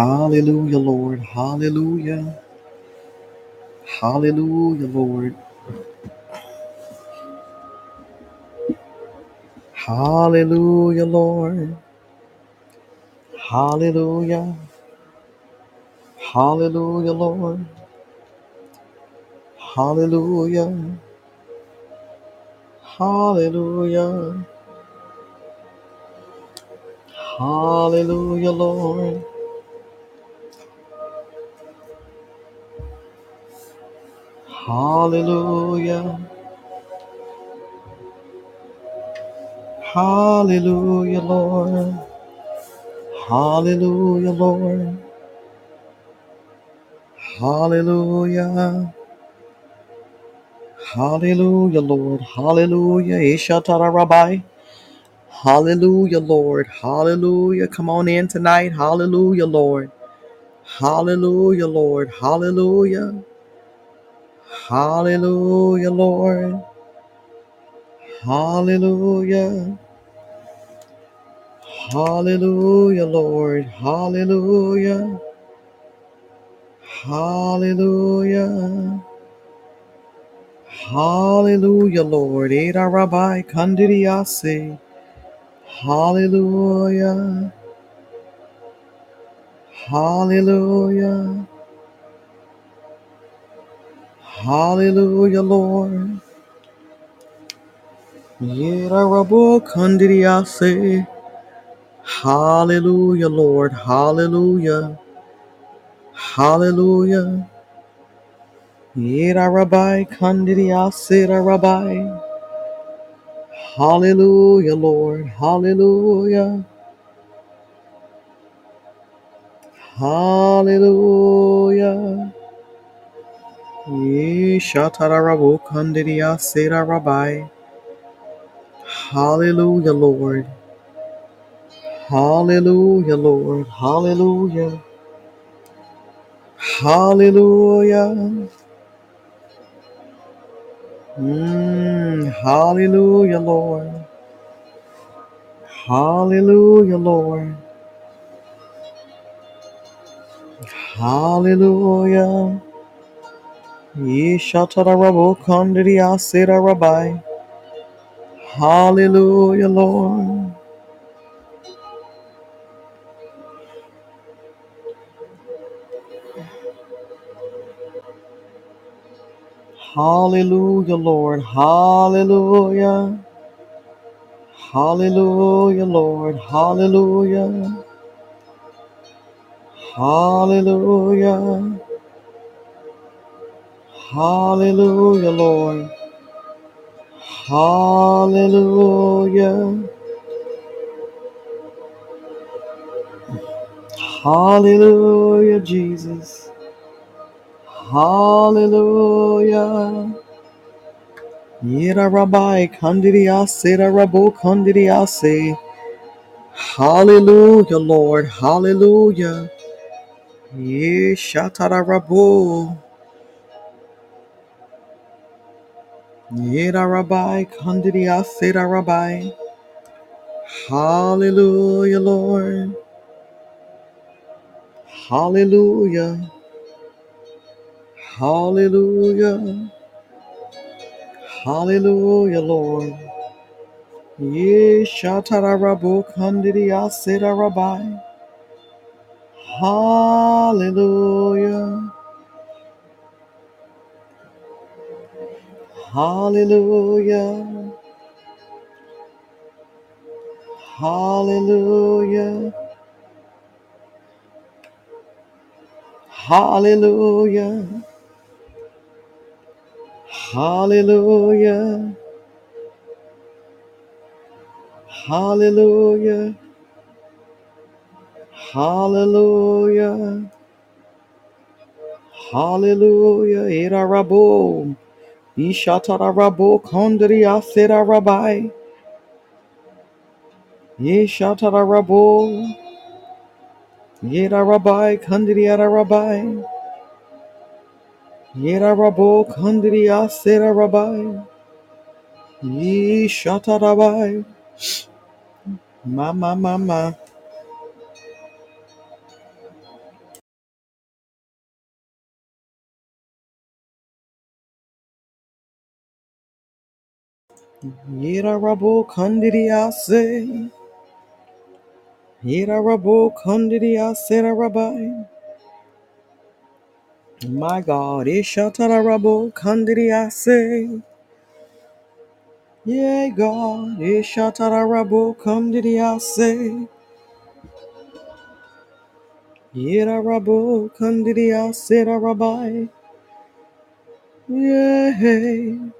Hallelujah, Lord. Hallelujah. Hallelujah, Lord. Hallelujah, Lord. Hallelujah. Hallelujah, Lord. Hallelujah. Hallelujah. Hallelujah, Lord. Hallelujah. Hallelujah, Lord. Hallelujah, Lord. Hallelujah. Hallelujah, Lord. Hallelujah. Ishatara Rabbi. Hallelujah, Lord. Hallelujah. Come on in tonight. Hallelujah, Lord. Hallelujah, Lord. Hallelujah. Hallelujah, Lord. Hallelujah. Hallelujah, Lord. Hallelujah. Hallelujah. Hallelujah, Lord. Ada Rabbi Kandidiyase. Hallelujah. Hallelujah. Hallelujah, Lord. Yerarabokandidiase. Hallelujah, Lord. Hallelujah. Hallelujah. Yerarabai kandidiase rabai. Hallelujah, Lord. Hallelujah. Hallelujah. Ye Shatarabo Kandiria Sera Rabbi. Hallelujah, Lord. Hallelujah, Lord. Hallelujah. Hallelujah. Mm, hallelujah, Lord. Hallelujah, Lord. Hallelujah. Ye Shatarabo Kandiria Sera Rabbi. Hallelujah, Lord. Hallelujah, Lord. Hallelujah. Hallelujah, Lord. Hallelujah. Hallelujah. Hallelujah, Lord. Hallelujah. Hallelujah, Jesus. Hallelujah. Yira Rabbi Kandidiase, Rabu Kandidiase. Hallelujah, Lord. Hallelujah. Yeshatara Rabu. Yeda Rabbi, Kandidia Seda Rabbi. Hallelujah, Lord. Hallelujah. Hallelujah. Hallelujah, Lord. Yeshatara Rabu Kandidia Seda Rabbi. Hallelujah. Hallelujah. Hallelujah. Hallelujah. Hallelujah. Hallelujah. Hallelujah. Hallelujah. Era Ishatarabo Kondria Sera Rabbi. Yeshatarabo. Yera Rabbi Kondria Rabbi. Yera Rabo Kondria Sera Rabbi. Yeshatarabai. Mama, mama. Yera rabo kandiriase. Yera rabo kandiriase rabai. My God, Ishatara rabo kandiriase. Yeah, God, Ishatara rabo kandiriase. Yera rabo kandiriase rabai. Yeah.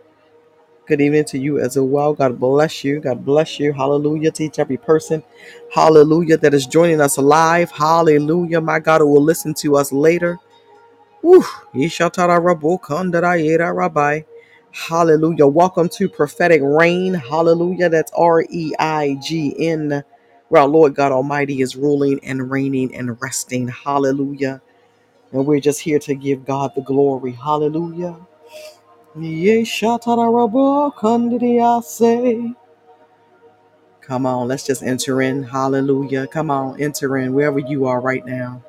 Good evening to you as well. God bless you. God bless you. Hallelujah to each every person. Hallelujah that is joining us live. Hallelujah. My God who will listen to us later. Rabbi. Hallelujah. Welcome to prophetic rain. Hallelujah. That's R E I G N. Our Lord God Almighty is ruling and reigning and resting. Hallelujah. And we're just here to give God the glory. Hallelujah. Yeshatara rabo kandiriase. Come on, let's just enter in. Hallelujah. Come on, enter in wherever you are right now.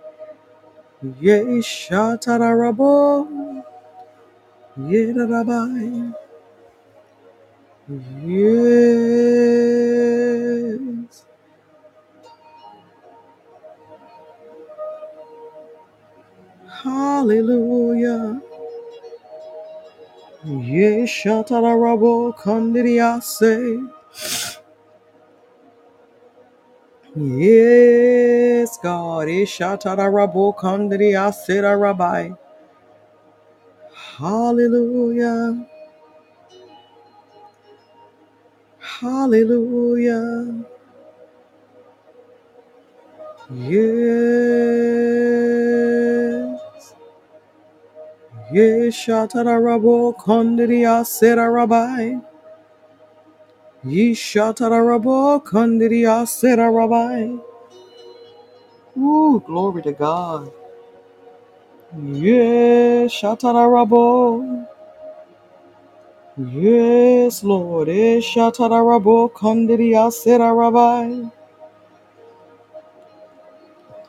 Yea, shatarabo. Yedarabai. Yes. Hallelujah. Yea, shatarabo. Yes, God. Ishatarabo kandiriase rabai. Hallelujah. Hallelujah. Yes, yes, Shatarabo Kondiria Serabai. Ye Shatarabo Kondiria Serabai. Ooh, glory to God. Yes, Shatarabo. Yes, Lord. Yes, Shatarabo Kondiria Serabai.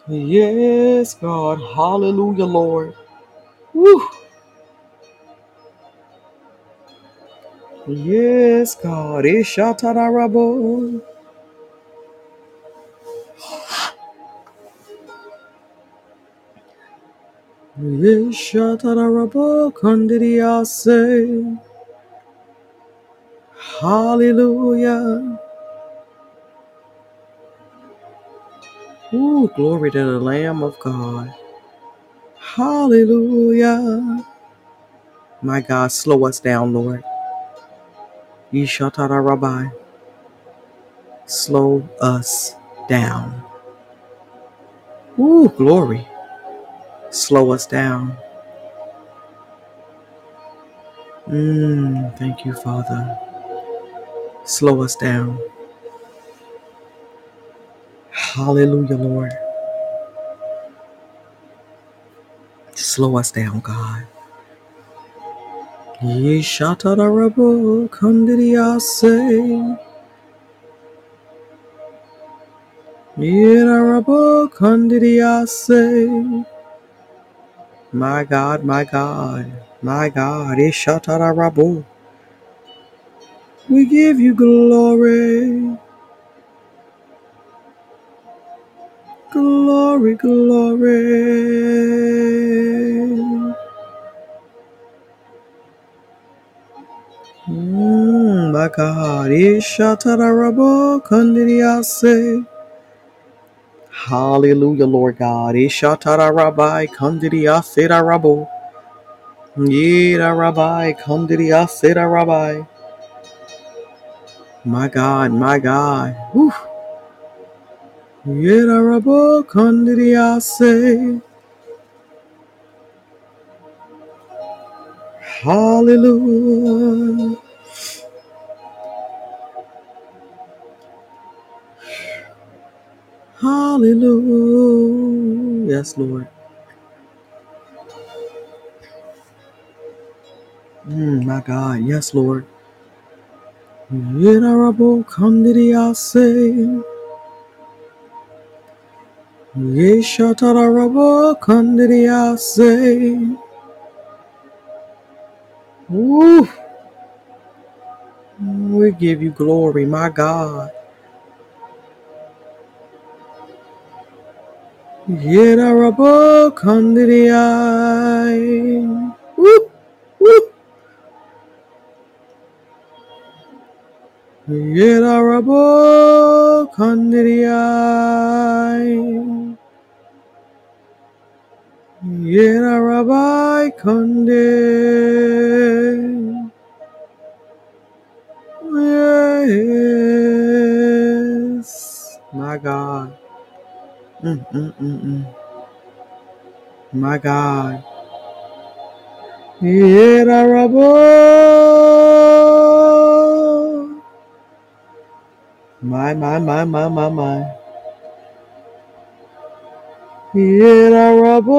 Yes, God. Hallelujah, Lord. Woo. Yes, God. Yes, Shatarabo. Yeshatarabo Kandidiyase. Hallelujah. Ooh, glory to the Lamb of God. Hallelujah. My God, slow us down, Lord. Yeshatarabai. Slow us down. Ooh, glory. Slow us down. Mmm, thank you, Father. Slow us down. Hallelujah, Lord. Slow us down, God. Yeshatarabo Kandidiyase. Mirarabo Kandidiyase. My God, my God, my God, Ishatarabo. We give you glory, glory, glory. Mm, Kandidiyase. Hallelujah, Lord God. Ishatarabai Kandidiyase Rabo. Yira Rabbi Kandidiyase Rabbi. My God, my God. Whew. Yedarabo kandidiyase. Hallelujah. Hallelujah. Yes, Lord. Mm, my God. Yes, Lord. Yedarabo kandidiyase. Yeshatarabo kandidiyase. Woo. We give you glory, my God. Yedarabo Kandidai. Woo! Woo! Yedarabo Kandidai. Yedarabai Kande. Yes. My God. Mm, mm, mm, mm. My God. Yedarabo. My, my, my, my, my, my. Yedarabo.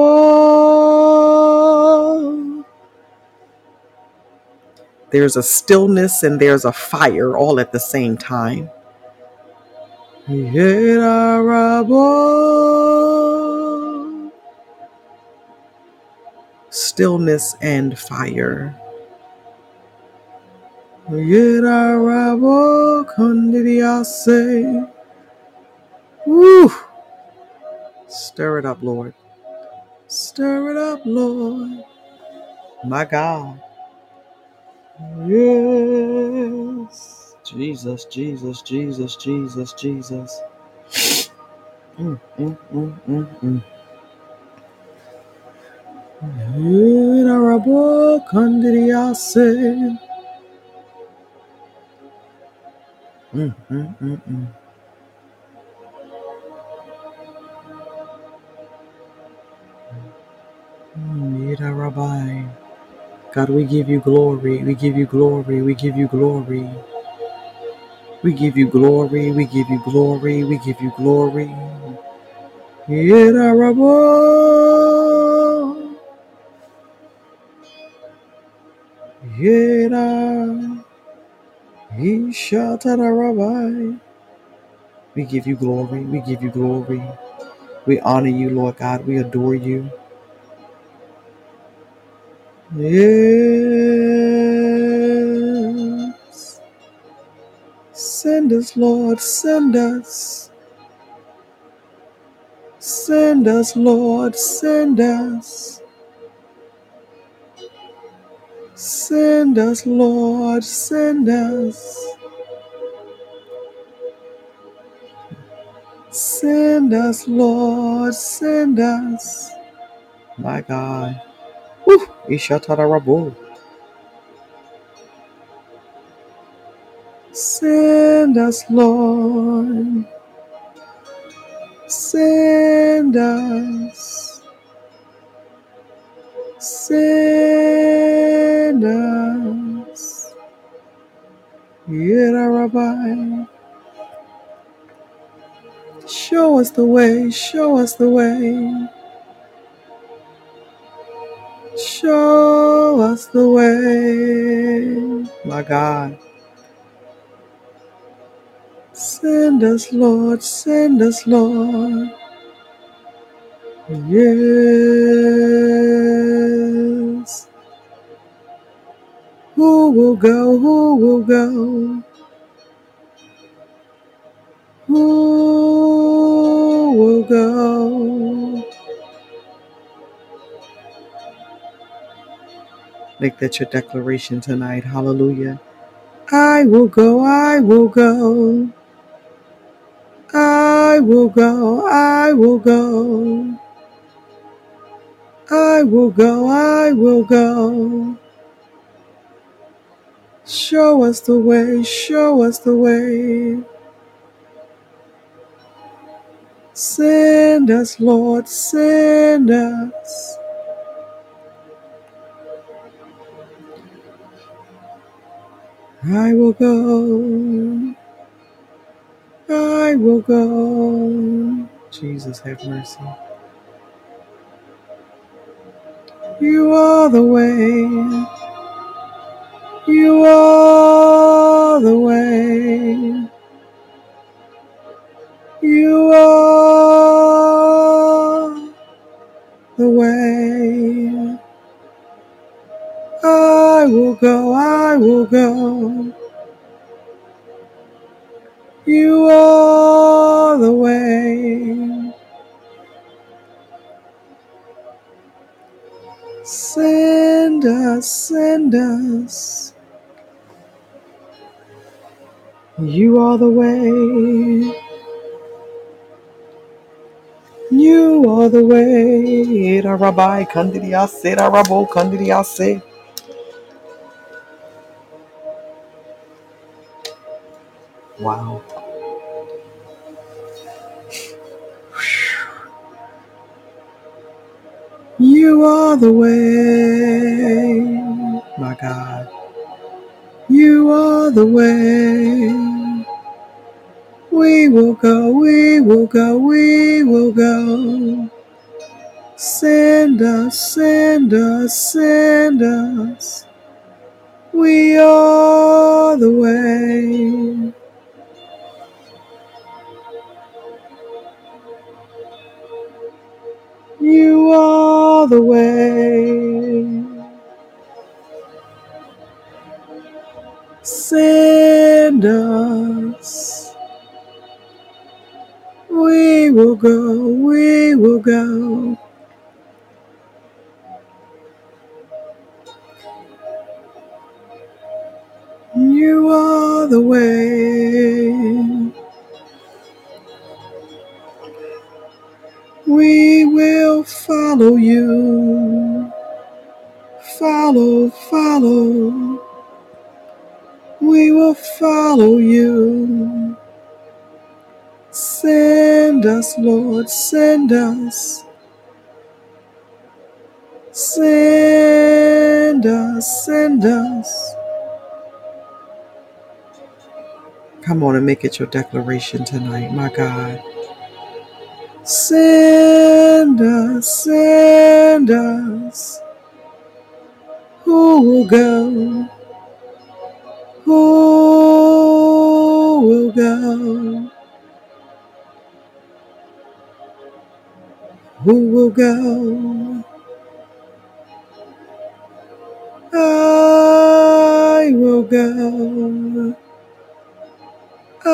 There's a stillness and there's a fire all at the same time. Yedarabo. Stillness and fire. Yedarabo kandidiase. Woo! Stir it up, Lord. Stir it up, Lord. My God. Yes. Jesus, Jesus, Jesus, Jesus, Jesus. Mm, mm, mm, mm, mm. Mm, mm, mm, mm. Mm, Yedarabai. God, we give you glory. We give you glory. We give you glory. We give you glory. We give you glory. We give you glory. Yedarabo. Yeda. Ishatarabai. We give you glory. We give you glory. We honor you, Lord God. We adore you. Yes. Send us, Lord. Send us. Send us, Lord. Send us. Send us, Lord. Send us. Send us, Lord. Send us. My God. Woo. Ishatarabo. Send us, Lord. Send us. Send us. Yedarabai. Show us the way. Show us the way. Show us the way. My God. Send us, Lord. Send us, Lord. Yes. Who will go? Who will go? Who will go? Make that your declaration tonight. Hallelujah. I will go. I will go. I will go. I will go. I will go. I will go. Show us the way. Show us the way. Send us, Lord, send us. I will go. I will go. Jesus, have mercy. You are the way. You are the way. You are the way. Will go. I will go. You are the way. Send us, send us. You are the way. You are the way. Rabbi Kandidiyase, Era Rabo Kandidiyase. Wow. You are the way. My God. You are the way. We will go, we will go, we will go. Send us, send us, send us. We are the way. You are the way. Send us. We will go, we will go. You are the way. We will follow you. Follow, follow. We will follow you. Send us, Lord, send us. Send us, send us. Come on and make it your declaration tonight, my God. Send us, send us. Who will go? Who will go? Who will go? I will go. I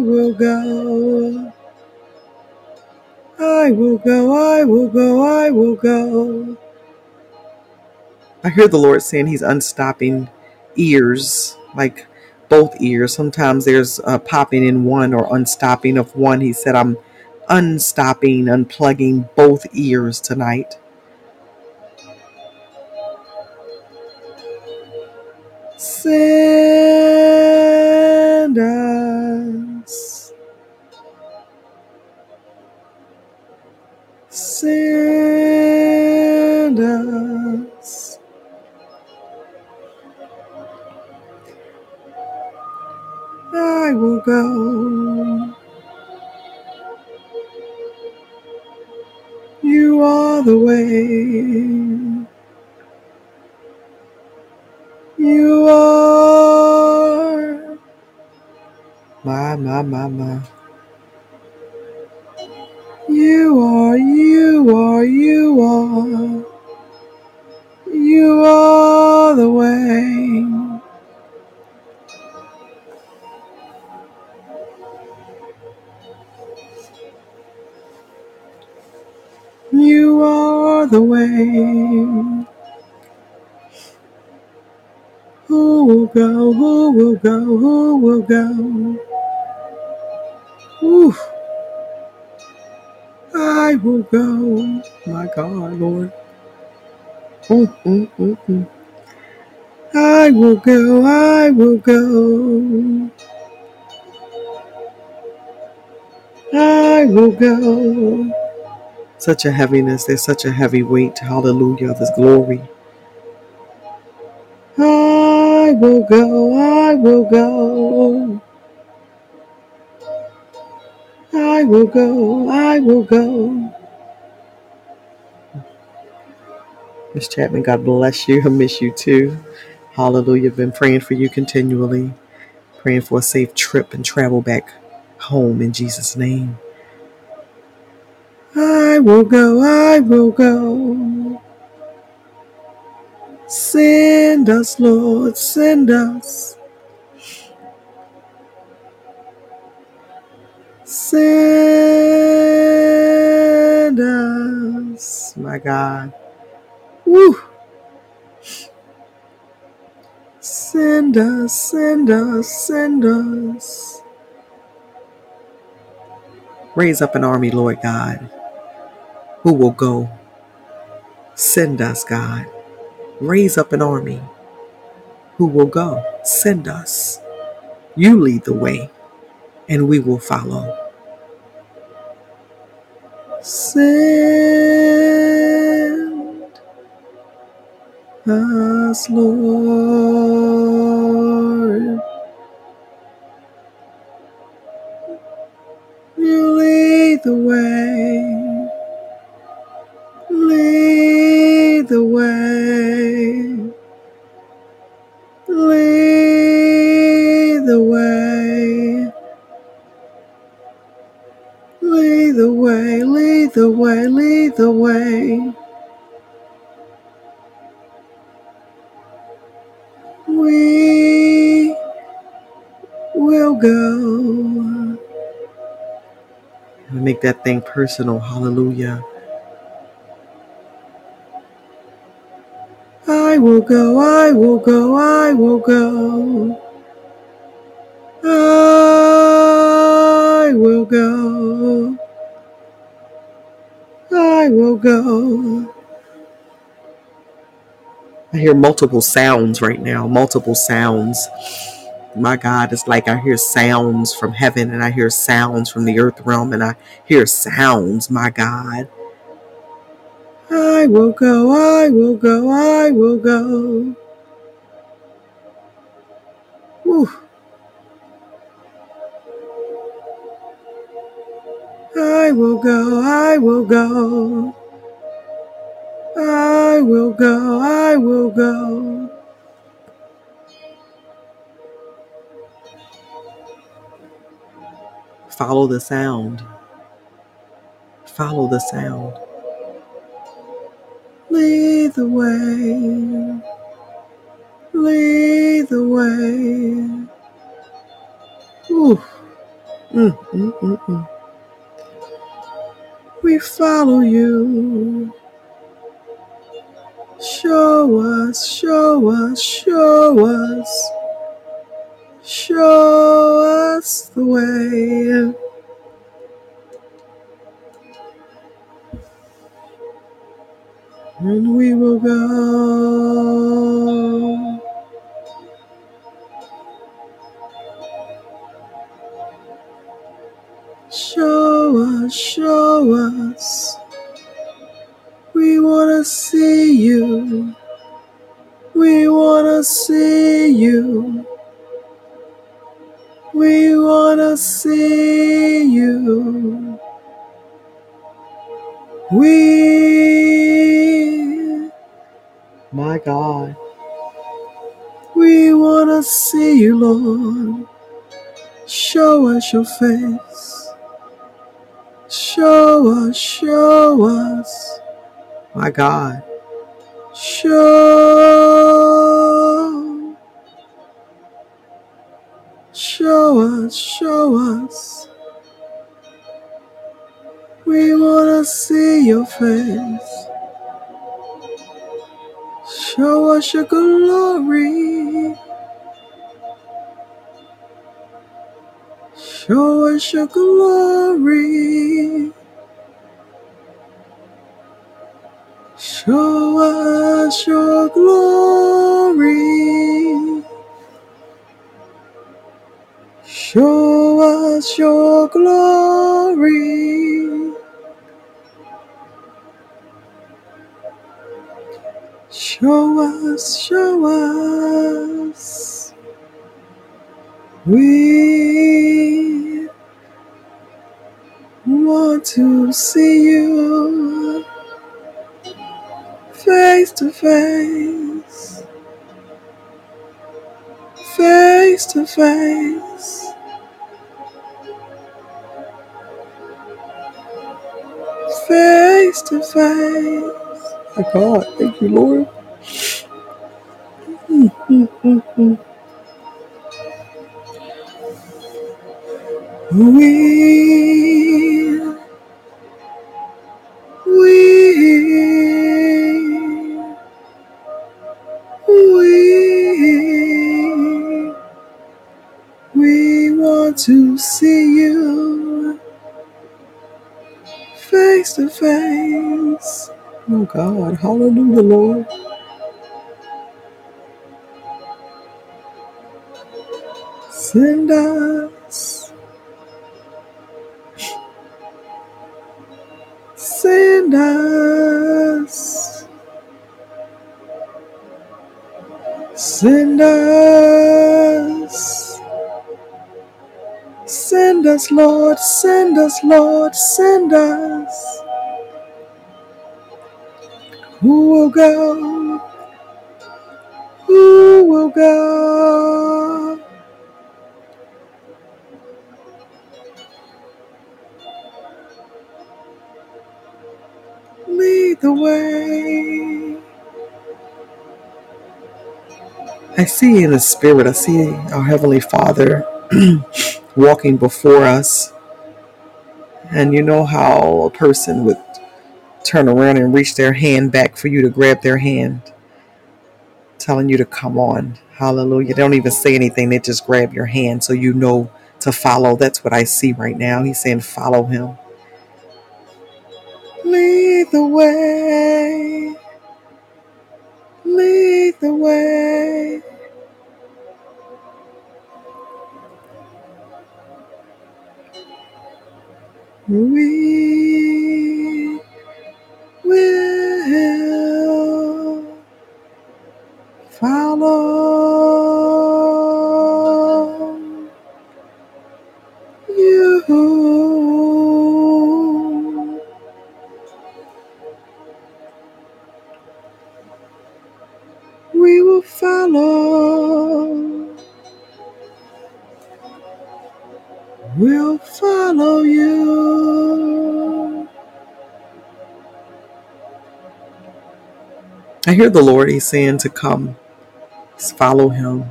will go. I will go. I will go. I will go. I hear the Lord saying He's unstopping ears, like both ears. Sometimes there's a popping in one or unstopping of one. He said, I'm unstopping, unplugging both ears tonight. Send my, my, my. You are, you are, you are. You are the way. You are the way. Who will go? Who will go? Who will go? Ooh, I will go. My God, Lord. Mm, mm, mm, mm. I will go. I will go. I will go. Such a heaviness. There's such a heavy weight. Hallelujah. Of His glory. I will go. I will go. I will go. I will go. Miss Chapman, God bless you. I miss you too. Hallelujah. Been praying for you continually. Praying for a safe trip and travel back home in Jesus' name. I will go. I will go. Send us, Lord. Send us. Send us, my God. Woo. Send us, send us, send us. Raise up an army, Lord God, who will go. Send us, God. Raise up an army who will go. Send us. You lead the way, and we will follow. Send us, Lord. You lead the way. Lead the way. Lead the way. Lead the way. Lead the way. We will go. Make that thing personal. Hallelujah. I will go, I will go, I will go. I will go. I will go. I hear multiple sounds right now, multiple sounds. My God, it's like I hear sounds from heaven and I hear sounds from the earth realm and I hear sounds, my God. I will go, I will go, I will go. Whew. I will go, I will go. I will go, I will go. Follow the sound. Follow the sound. Lead the way. Lead the way. Ooh. Mm, mm, mm, mm. We follow you. Show us, show us, show us. Show us the way. And we will go. Show us, show us. We want to see you. We want to see you. We want to see you. We, my God, we want to see you, Lord. Show us your face. Show us, show us. My God. Show. Show us, show us. We want to see your face. Show us your glory. Show us your glory. Show us your glory. Show us your glory. Show us, show us. We want to see you face to face, face to face. Face to face. My God, thank you, Lord. We, we, we, we want to see you face to face. Oh God, hallelujah, Lord. Send us, send us. Send us, Lord, send us, Lord, send us. Who will go? Who will go? Lead the way. I see in the spirit, I see our Heavenly Father walking before us. And you know how a person would turn around and reach their hand back for you to grab their hand, telling you to come on. Hallelujah. They don't even say anything, they just grab your hand so you know to follow. That's what I see right now. He's saying, Follow him. Lead the way. Lead the way. We will follow follow. We'll follow you. I hear the Lord, He's saying to come. Just follow Him.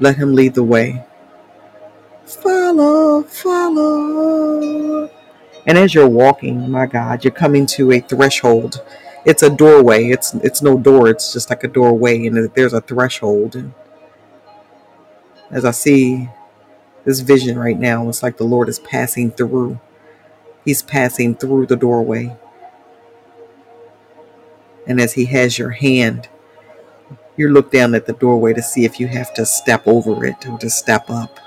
Let Him lead the way. Follow, follow. And as you're walking, my God, you're coming to a threshold. It's a doorway. It's it's no door. It's just like a doorway, and there's a threshold. And as I see this vision right now, it's like the Lord is passing through. He's passing through the doorway, and as He has your hand, you look down at the doorway to see if you have to step over it or to step up.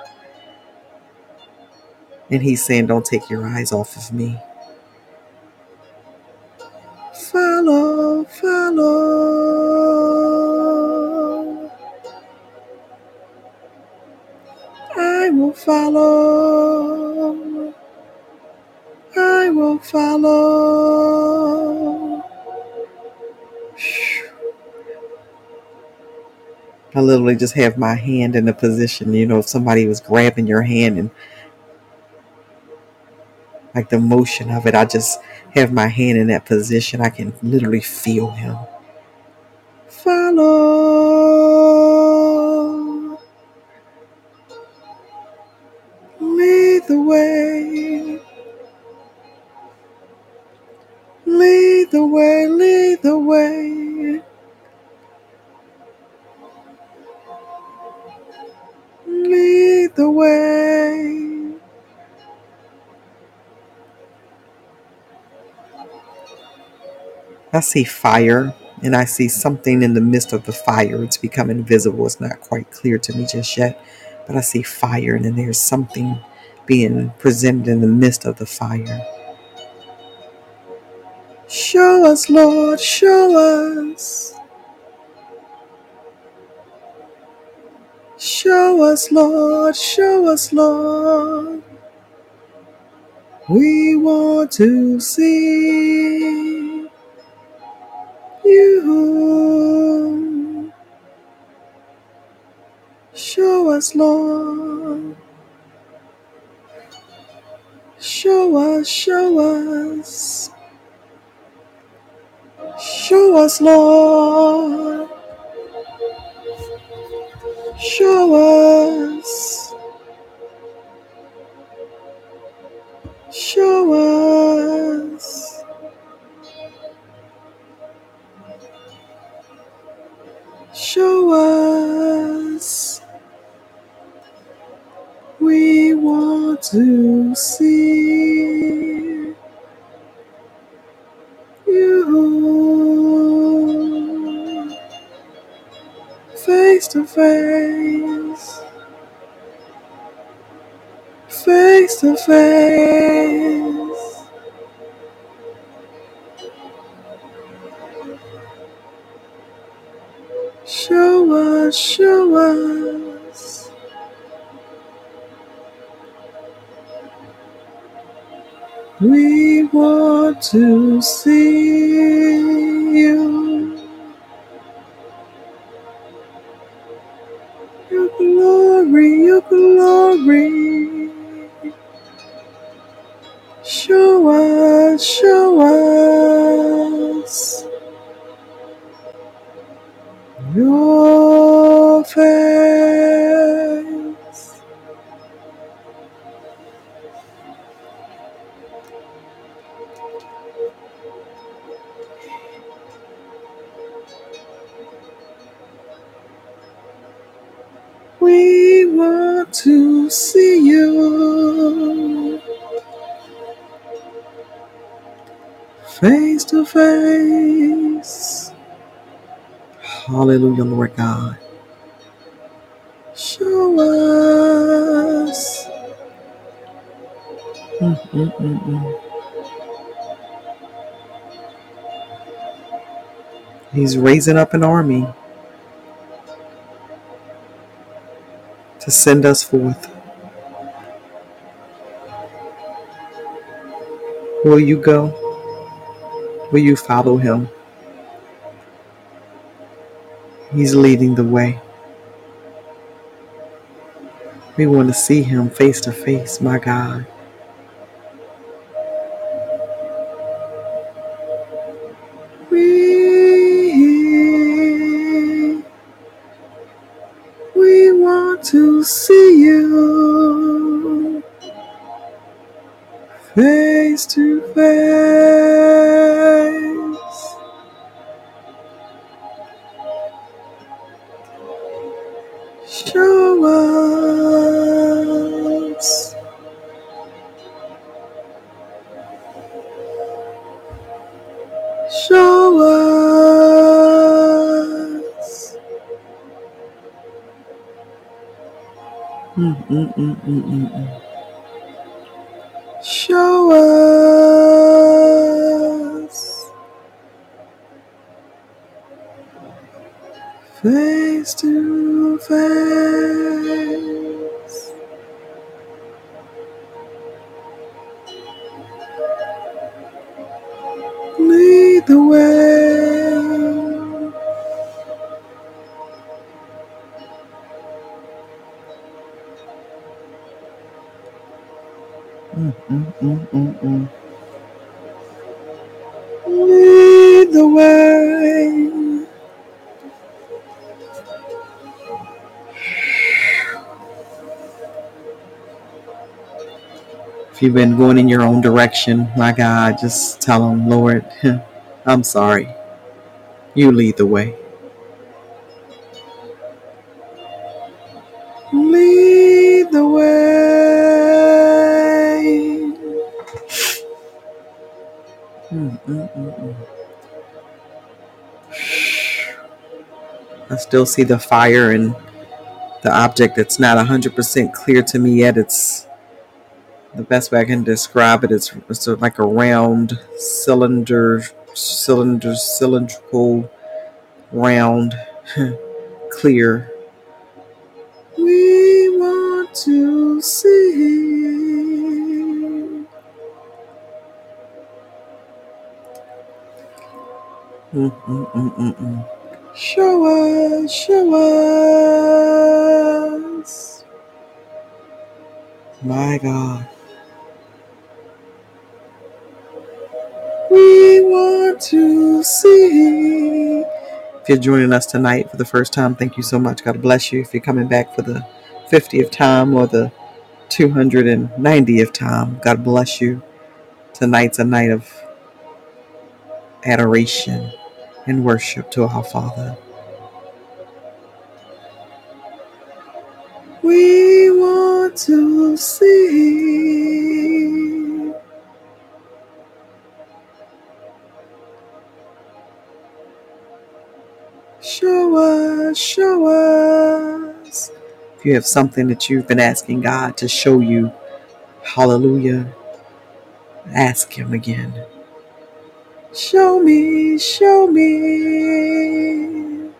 And He's saying, "Don't take your eyes off of me." Follow, follow. I will follow. I will follow. I literally just have my hand in a position, you know, if somebody was grabbing your hand and like the motion of it, I just have my hand in that position. I can literally feel him. Follow. Lead the way. Lead the way, lead the way. Lead the way. I see fire and I see something in the midst of the fire. It's becoming visible. It's not quite clear to me just yet, but I see fire and then there's something being presented in the midst of the fire. Show us, Lord, show us. Show us, Lord, show us, Lord. We want to see you. Show us, Lord. Show us, show us. Show us, Lord. Show us. Show us. Us. We want to see you face to face, face to face. Show us, show us. We want to see you. Your glory, your glory. Show us, show us your face. We want to see you face to face. Hallelujah, Lord God. Show us. Mm, mm, mm, mm. He's raising up an army to send us forth. Will you go? Will you follow him? He's leading the way. We want to see him face to face, my God. We, we want to see you face to face. Show us. Face to face. You've been going in your own direction, my God, just tell them, Lord, I'm sorry. You lead the way. Lead the way. Mm, mm, mm. I still see the fire and the object that's not 100% clear to me yet. It's the best way I can describe it. It's, it's like a round cylinder, cylinder, cylindrical, round, clear. We want to see. Mm, mm, mm, mm, mm. Show us, show us. My God. to see. If you're joining us tonight for the first time, thank you so much. God bless you. If you're coming back for the 50th time or the 290th time, God bless you. Tonight's a night of adoration and worship to our Father. We want to see. Show us. If you have something that you've been asking God to show you, hallelujah, ask Him again. Show me, show me.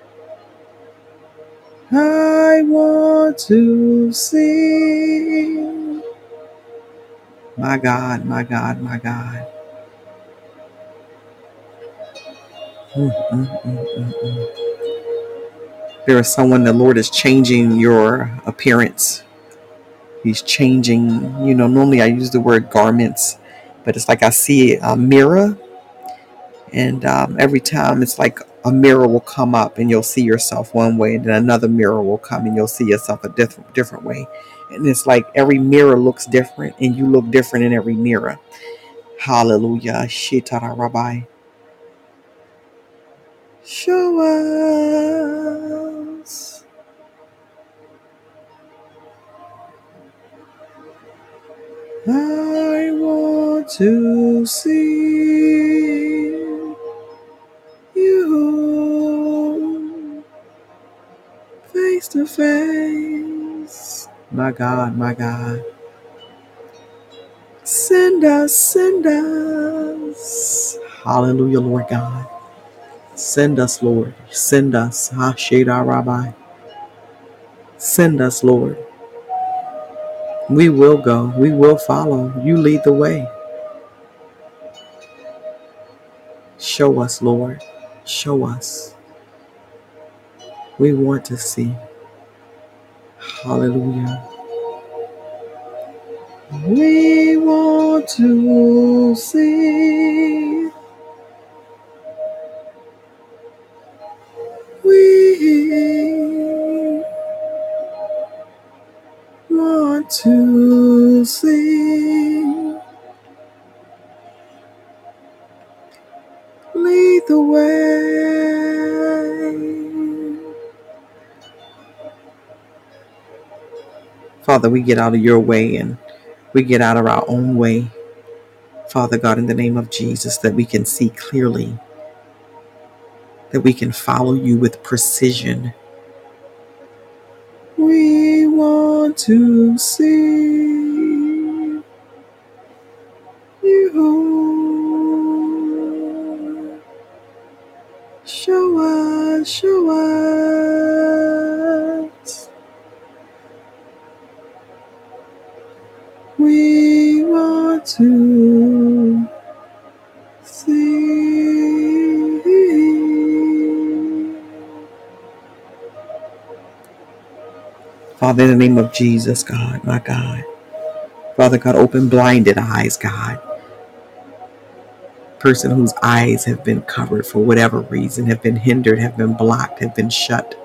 I want to see. My God, my God, my God. Mm, mm, mm, mm, mm. There is someone the Lord is changing your appearance. He's changing, you know, normally I use the word garments, but it's like I see a mirror, and um, every time it's like a mirror will come up and you'll see yourself one way, and then another mirror will come and you'll see yourself a different different way. And it's like every mirror looks different, and you look different in every mirror. Hallelujah. Shitara Rabbi. Show. I want to see you face to face. My God, my God. Send us, send us. Hallelujah, Lord God. Send us, Lord. Send us. Hasheda Rabbi. Send us, Lord. We will go. We will follow. You lead the way. Show us, Lord. Show us. We want to see. Hallelujah. We want to see. We want to see. Lead the way. Father, we get out of your way and we get out of our own way. Father God, in the name of Jesus, that we can see clearly, that we can follow you with precision. We want to see you. Show us, show us. We want to Father, in the name of Jesus, God, my God. Father God, open blinded eyes, God. Person whose eyes have been covered for whatever reason, have been hindered, have been blocked, have been shut.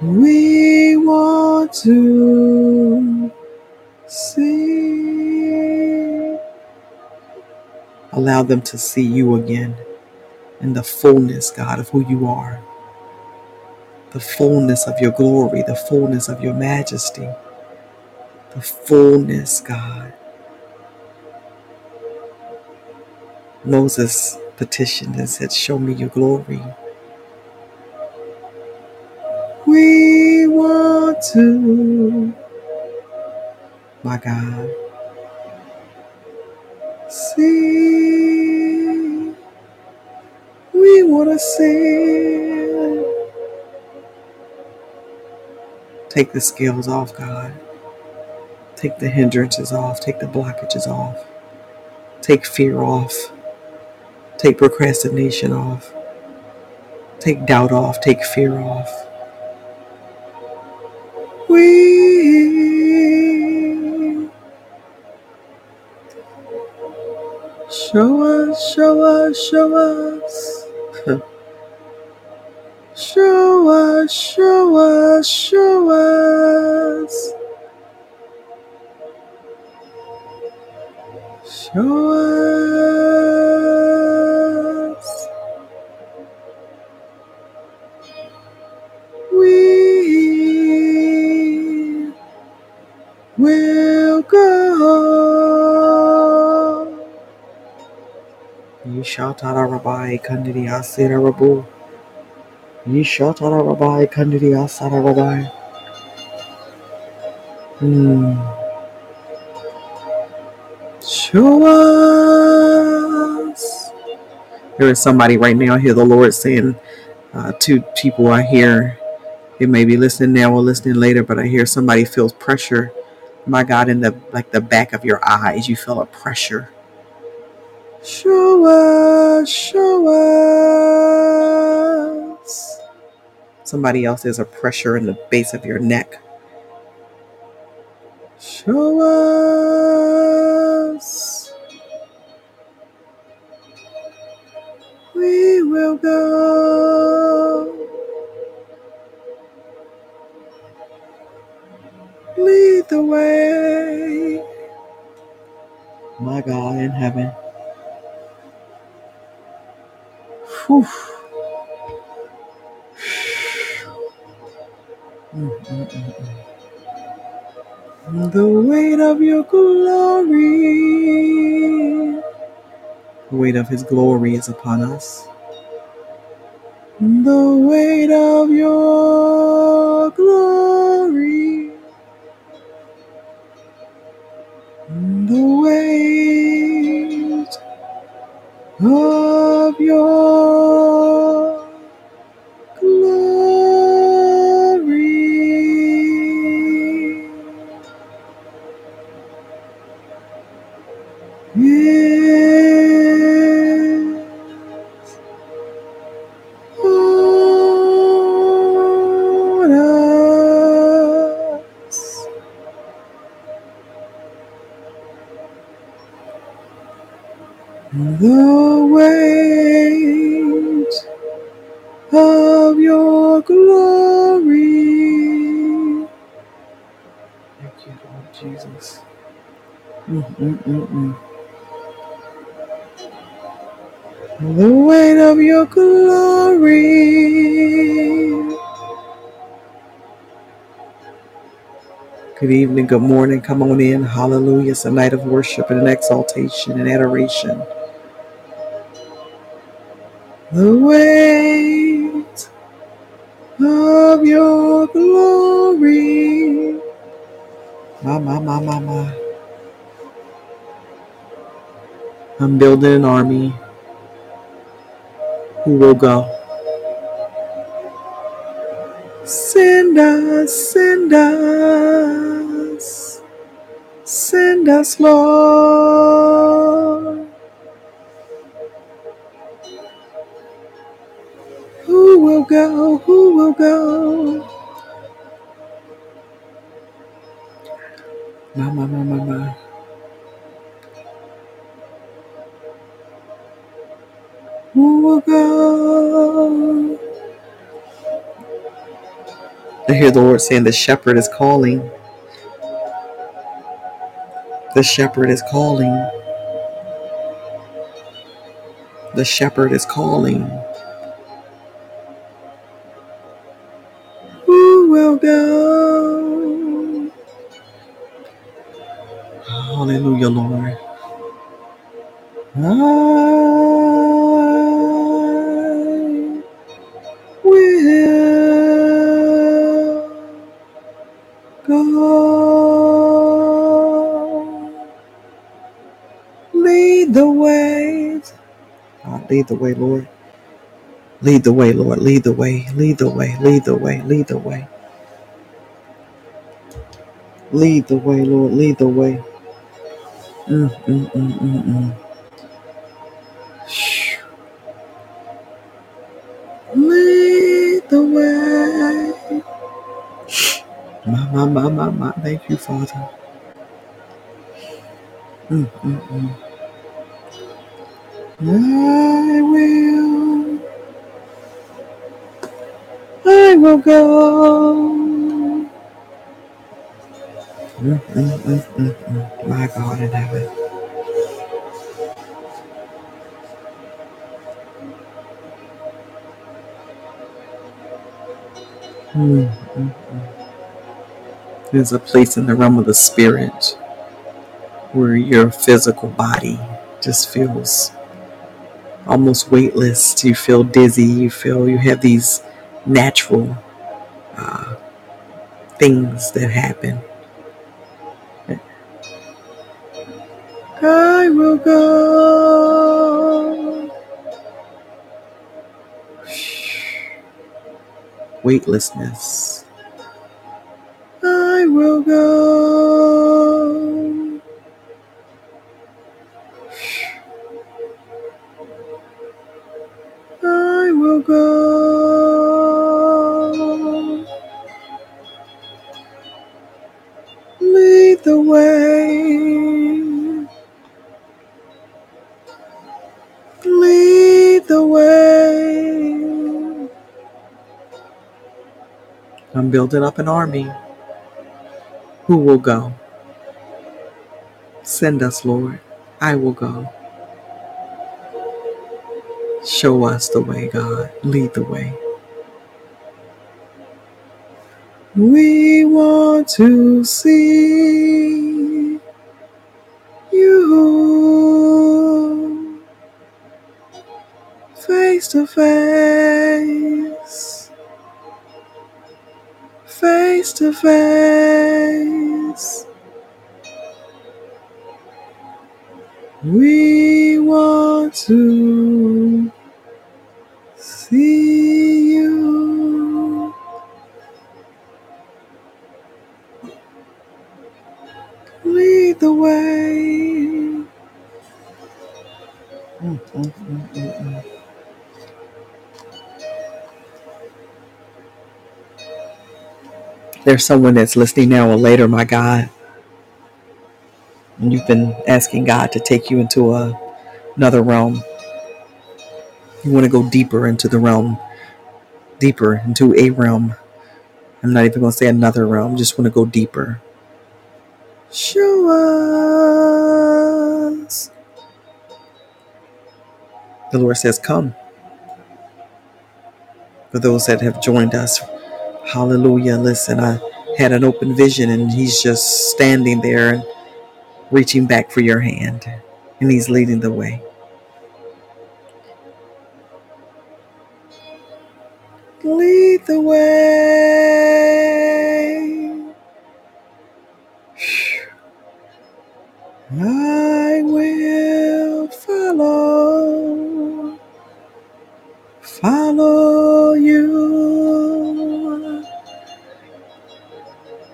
We want to see. Allow them to see you again in the fullness, God, of who you are, the fullness of your glory, the fullness of your majesty, the fullness, God. Moses petitioned and said, Show me your glory. We want to, my God, see. We want to see. Take the scales off, God. Take the hindrances off. Take the blockages off. Take fear off. Take procrastination off. Take doubt off. Take fear off. We show us, show us, show us. show us, show us, show us. Show us. We will go. You shout out a rabbi, Kandidi Asira Rabu. Yishatara Rabbi Kandidi Asara Rabbi. Hmm. Show us. There is somebody right now. I hear the Lord saying, uh, two people I hear. They may be listening now or listening later, but I hear somebody feels pressure. My God, in the like the back of your eyes, you feel a pressure. Show us, show us. Somebody else is a pressure in the base of your neck. Show us. We will go. Lead the way. My God in heaven. Whew. The weight of your glory. The weight of his glory is upon us. The weight of your glory. The weight of your evening, good morning. Come on in. Hallelujah. It's a night of worship and exaltation and adoration. The weight of your glory. My, my, my, my, my. I'm building an army who will go. Send us, send us, send us, Lord. Who will go? Who will go? My, my, my, my, my. Who will go? I hear the Lord saying the shepherd is calling. The shepherd is calling. The shepherd is calling. Lead the way, Lord. Lead the way, Lord. Lead the way. Lead the way. Lead the way. Lead the way. Lead the way, Lord. Lead the way. Mm, mm, mm, mm, mm. Lead the way. My, my, my, my, my. Thank you, Father. Mm, mm, mm. I will. I will go. Mm, mm, mm, mm, mm. My God in heaven. Mm, mm. There's a place in the realm of the spirit where your physical body just feels almost weightless. You feel dizzy. You feel you have these natural uh, things that happen. I will go. Weightlessness. Building up an army. Who will go? Send us, Lord. I will go. Show us the way, God. Lead the way. We want to see face There's someone that's listening now or later, my God, and you've been asking God to take you into a, another realm. You want to go deeper into the realm, deeper into a realm. I'm not even going to say another realm, just want to go deeper. Show us. The Lord says, Come. For those that have joined us, hallelujah. Listen, I had an open vision and He's just standing there and reaching back for your hand, and He's leading the way. Lead the way. I will follow, follow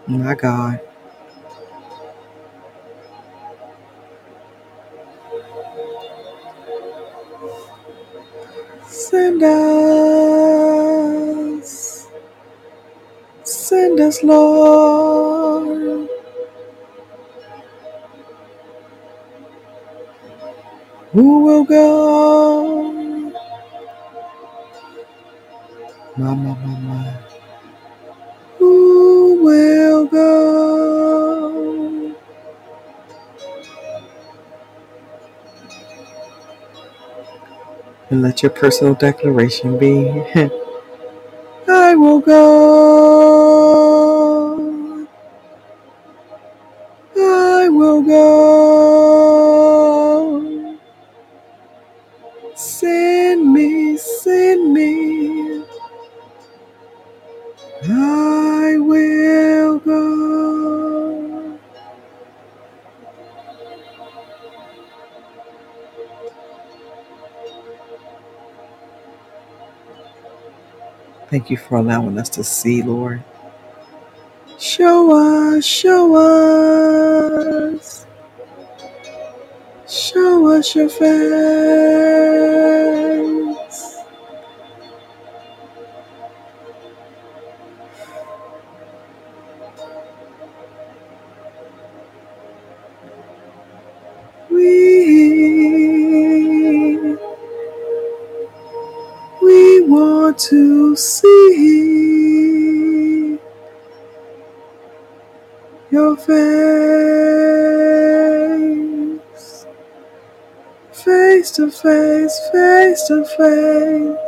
My God. Send us, send us, Lord. Who will go? My, my, my, my. Who will go? And let your personal declaration be I will go. Thank you for allowing us to see, Lord. Show us, show us, show us your face. See your face. Face to face, face to face.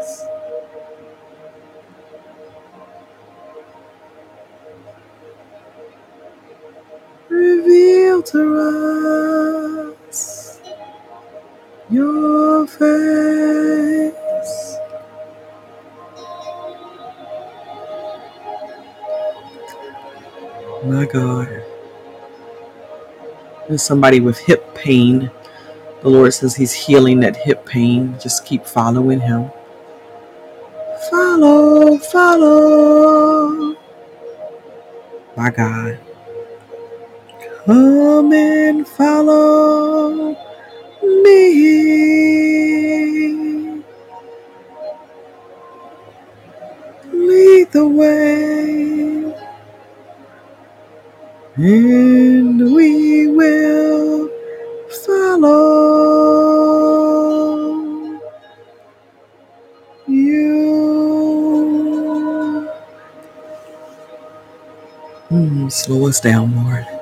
Somebody with hip pain. The Lord says He's healing that hip pain. Just keep following Him. Follow, follow. My God. Come and follow me. Lead the way, and Slow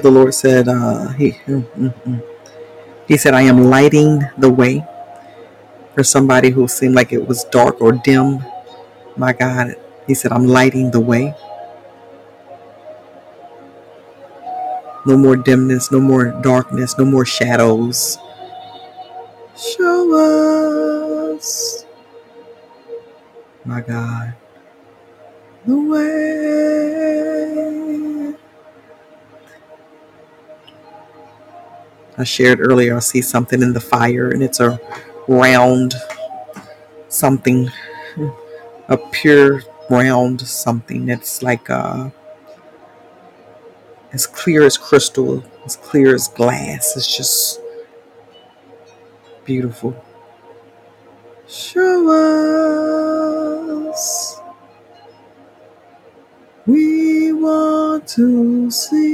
Hear the Lord said, uh, he, mm, mm, mm. he said, I am lighting the way for somebody who seemed like it was dark or dim. My God, he said, I'm lighting the way. No more dimness, no more darkness, no more shadows. I shared earlier, I see something in the fire, and it's a round something, a pure round something that's like uh, as clear as crystal, as clear as glass. It's just beautiful. Show us. We want to see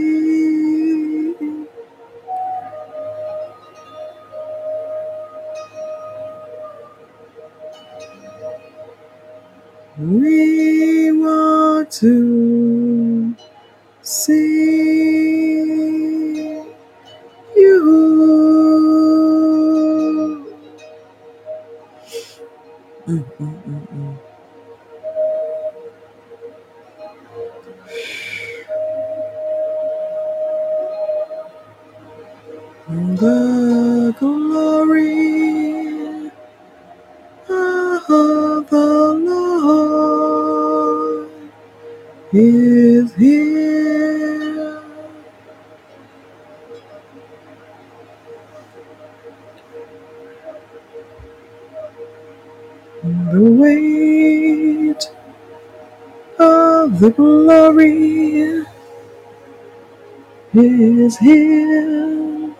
is here.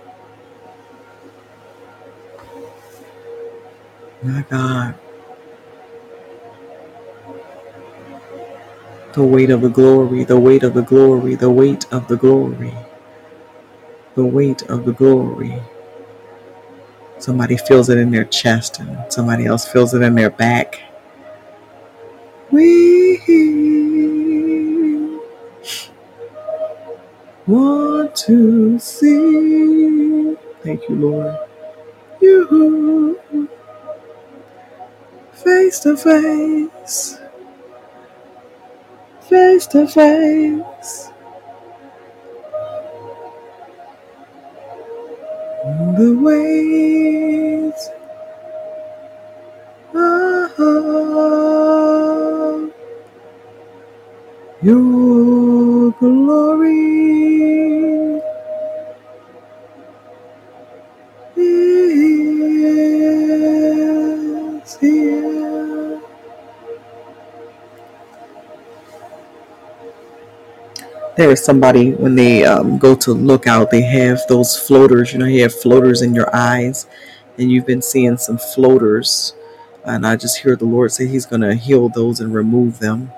My God, the weight of the glory, the weight of the glory, the weight of the glory, the weight of the glory. Somebody feels it in their chest and somebody else feels it in their back. Thank you, Lord. You face to face, face to face. The ways There is somebody when they um, go to look out, they have those floaters. You know, you have floaters in your eyes, and you've been seeing some floaters. And I just hear the Lord say He's going to heal those and remove them.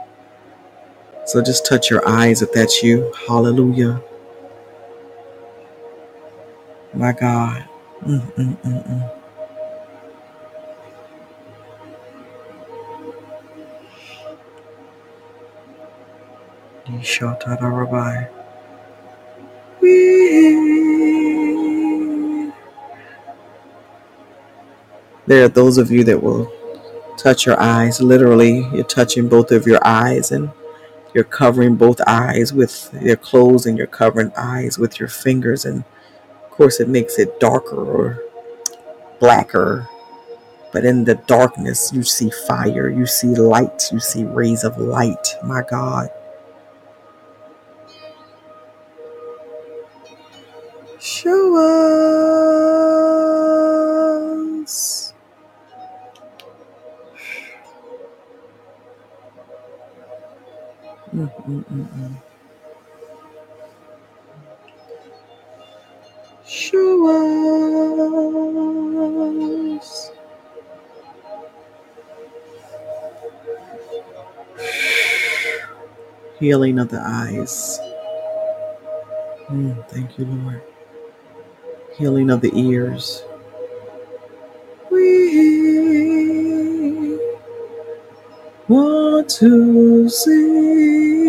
So just touch your eyes if that's you. Hallelujah. My God. Mm, We- There are those of you that will touch your eyes. Literally, you're touching both of your eyes and you're covering both eyes with your clothes and you're covering eyes with your fingers. And of course, it makes it darker or blacker. But in the darkness, you see fire, you see light, you see rays of light. My God. Healing of the eyes. Mm, thank you, Lord. Healing of the ears. We want to see.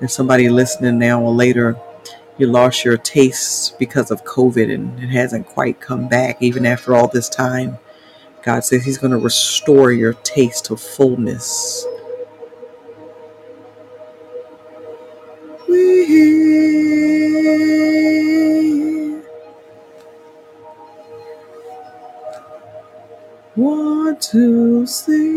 If somebody listening now or later. You lost your taste because of COVID and it hasn't quite come back even after all this time. God says He's going to restore your taste to fullness. We want to see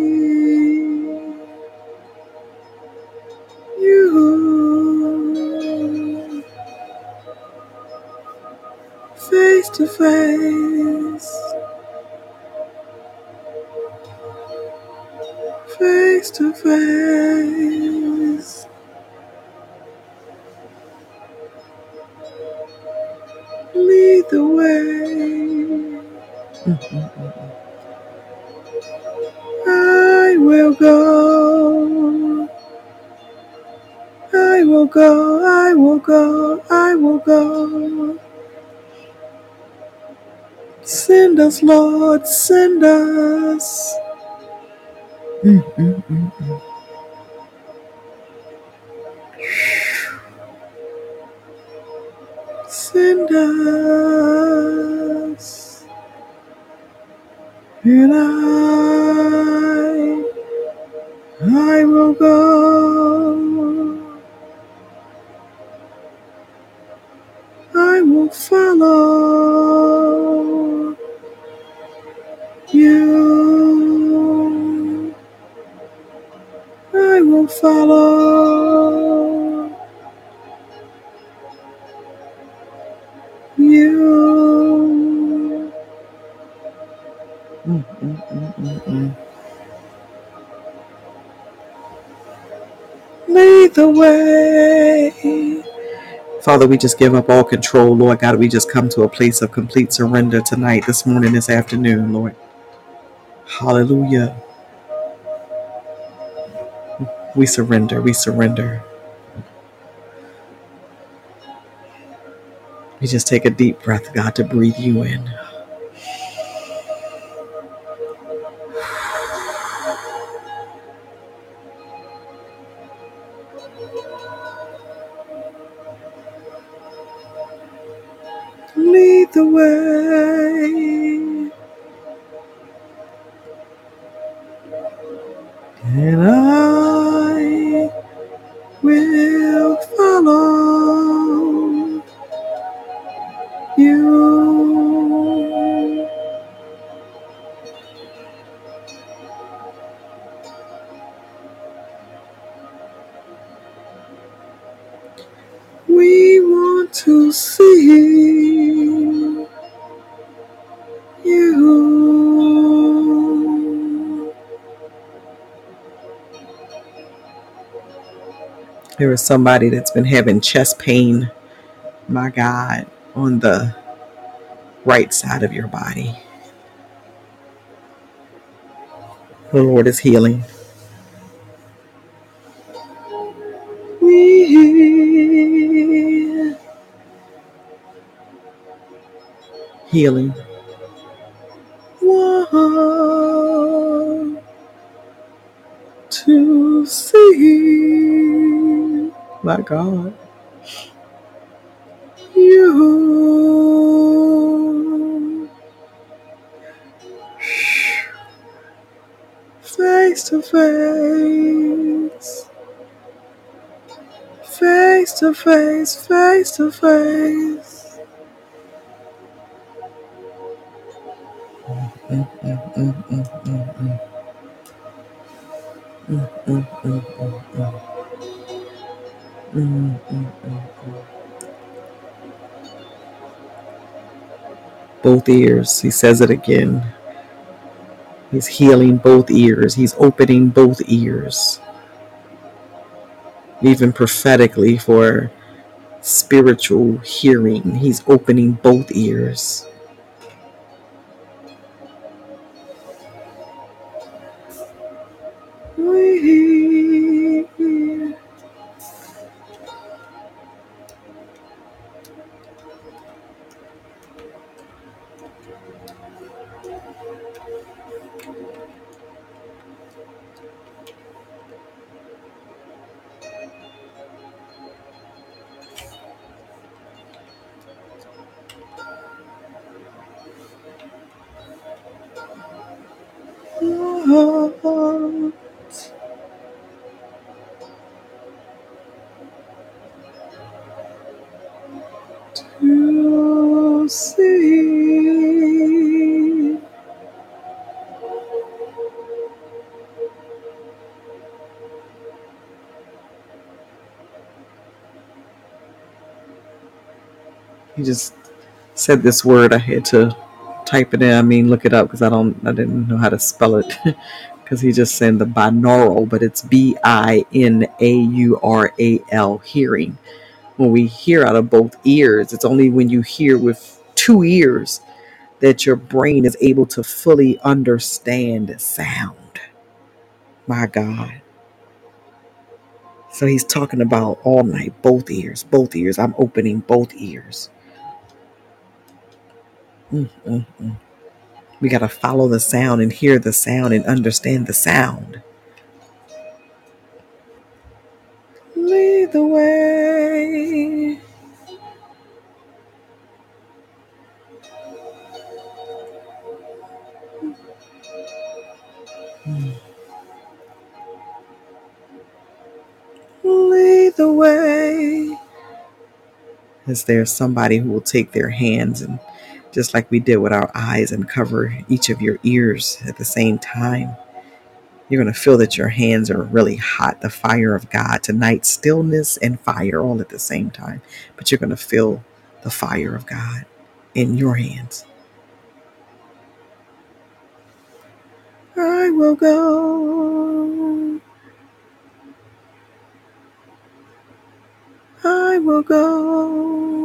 us, Lord. Send us. Send us. Father, we just give up all control, Lord God. We just come to a place of complete surrender tonight, this morning, this afternoon, Lord. Hallelujah. We surrender. We surrender. We just take a deep breath, God, to breathe you in. There is somebody that's been having chest pain, my God, on the right side of your body. The Lord is healing. We healing. My God, you face to face, face to face, face to face. Both ears, he says it again. He's healing both ears. He's opening both ears, even prophetically for spiritual hearing. He's opening both ears. Said this word. I had to type it in. I mean, look it up because I don't. I didn't know how to spell it. Because he just said the binaural, but it's B I N A U R A L hearing. When we hear out of both ears, it's only when you hear with two ears that your brain is able to fully understand sound. My God. So he's talking about all night, both ears, both ears. I'm opening both ears. Mm, mm, mm. We got to follow the sound and hear the sound and understand the sound. Lead the way. Lead the way. Is there somebody who will take their hands and just like we did with our eyes and cover each of your ears at the same time? You're going to feel that your hands are really hot, the fire of God tonight, stillness and fire all at the same time. But you're going to feel the fire of God in your hands. I will go. I will go.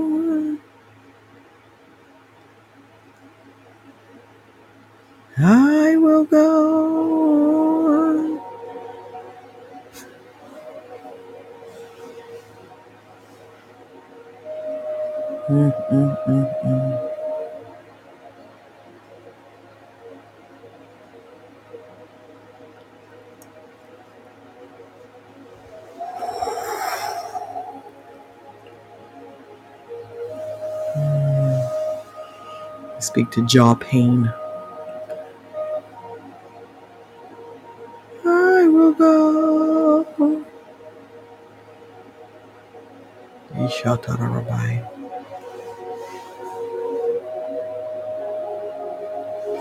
I will go. Speak to jaw pain.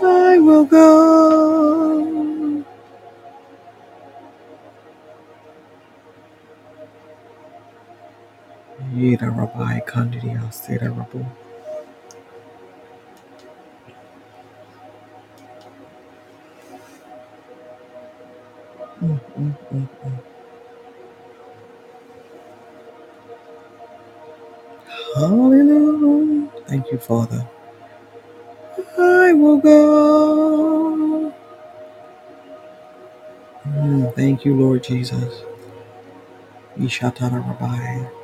I will go. Yida Rabbi Kandidia Seda Rabu. Father. I will go. Mm, thank you, Lord Jesus. Ishatara Rabbi.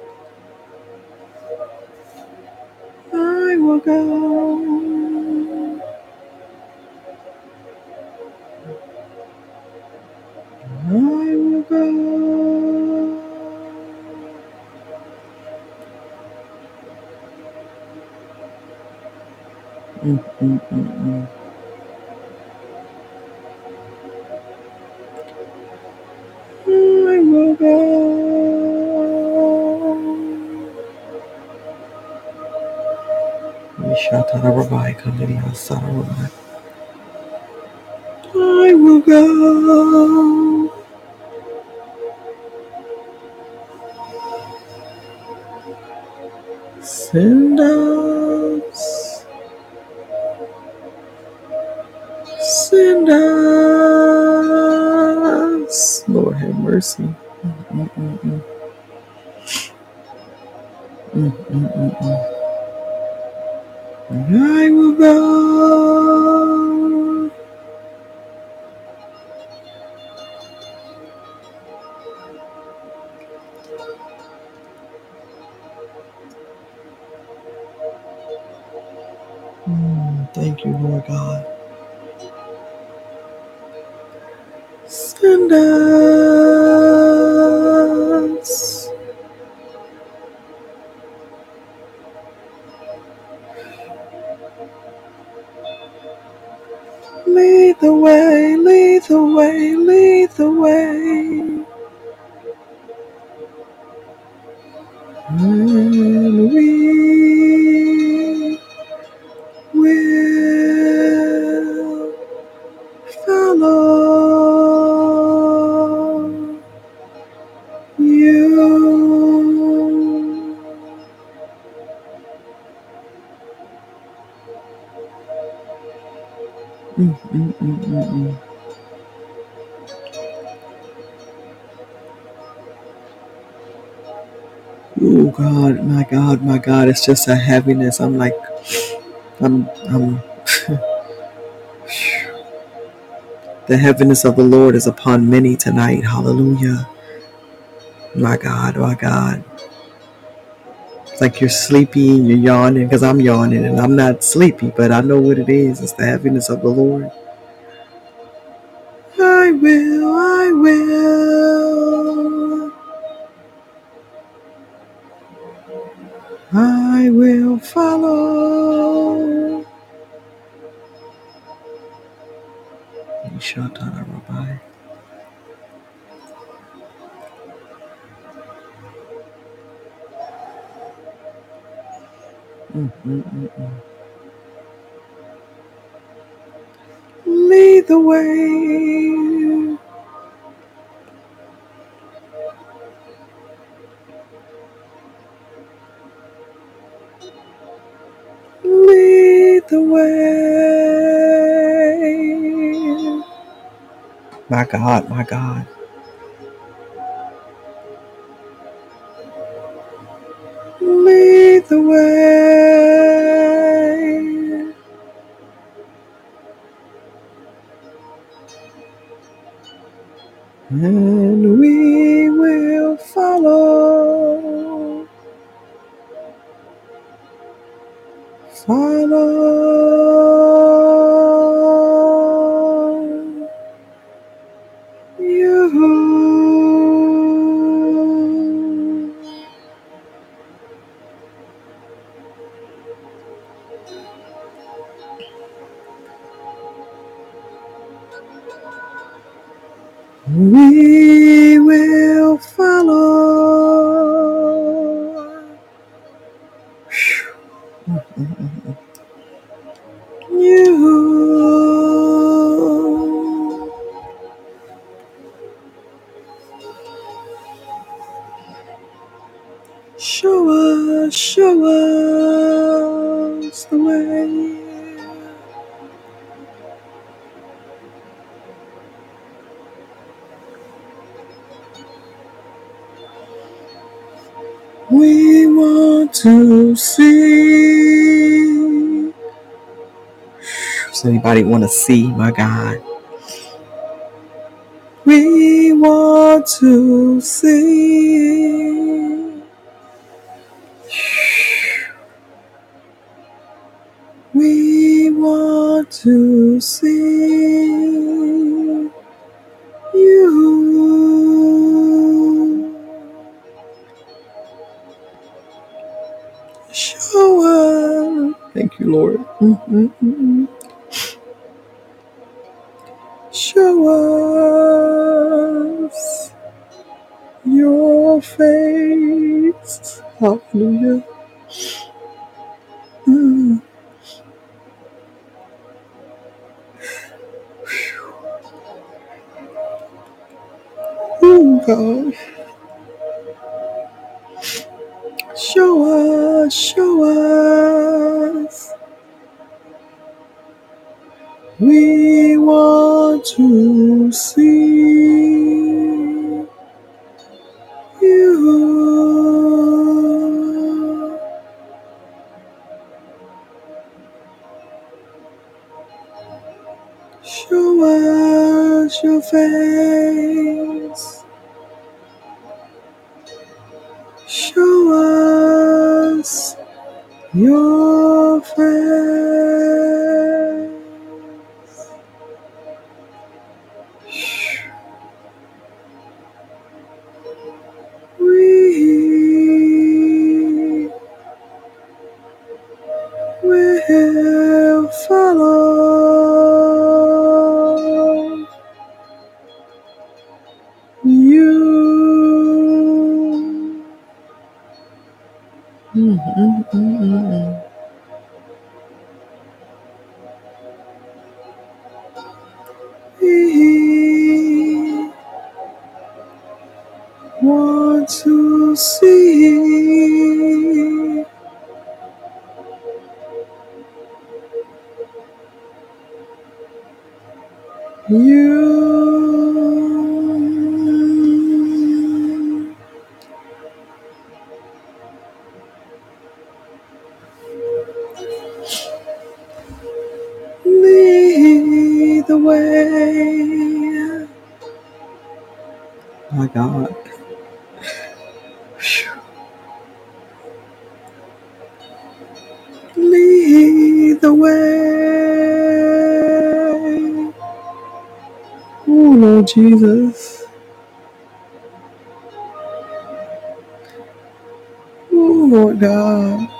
Rabbi. I will go. Send us. Send us. Lord have mercy. Mm, mm, mm. Mm, mm, mm, mm. I will go. Oh God, my God, my God, it's just a heaviness. I'm like, I'm, I'm, the heaviness of the Lord is upon many tonight. Hallelujah. My God, my God. Like you're sleepy and you're yawning because I'm yawning and I'm not sleepy, but I know what it is. It's the heaviness of the Lord. I will, I will, I will follow. Mm, mm, mm, Lead the way. Lead the way. My God, my God. somebody want to see my God. We want to see. Show us, show us. We want to see you. Show us your face. your friend. Jesus. Oh, Lord God.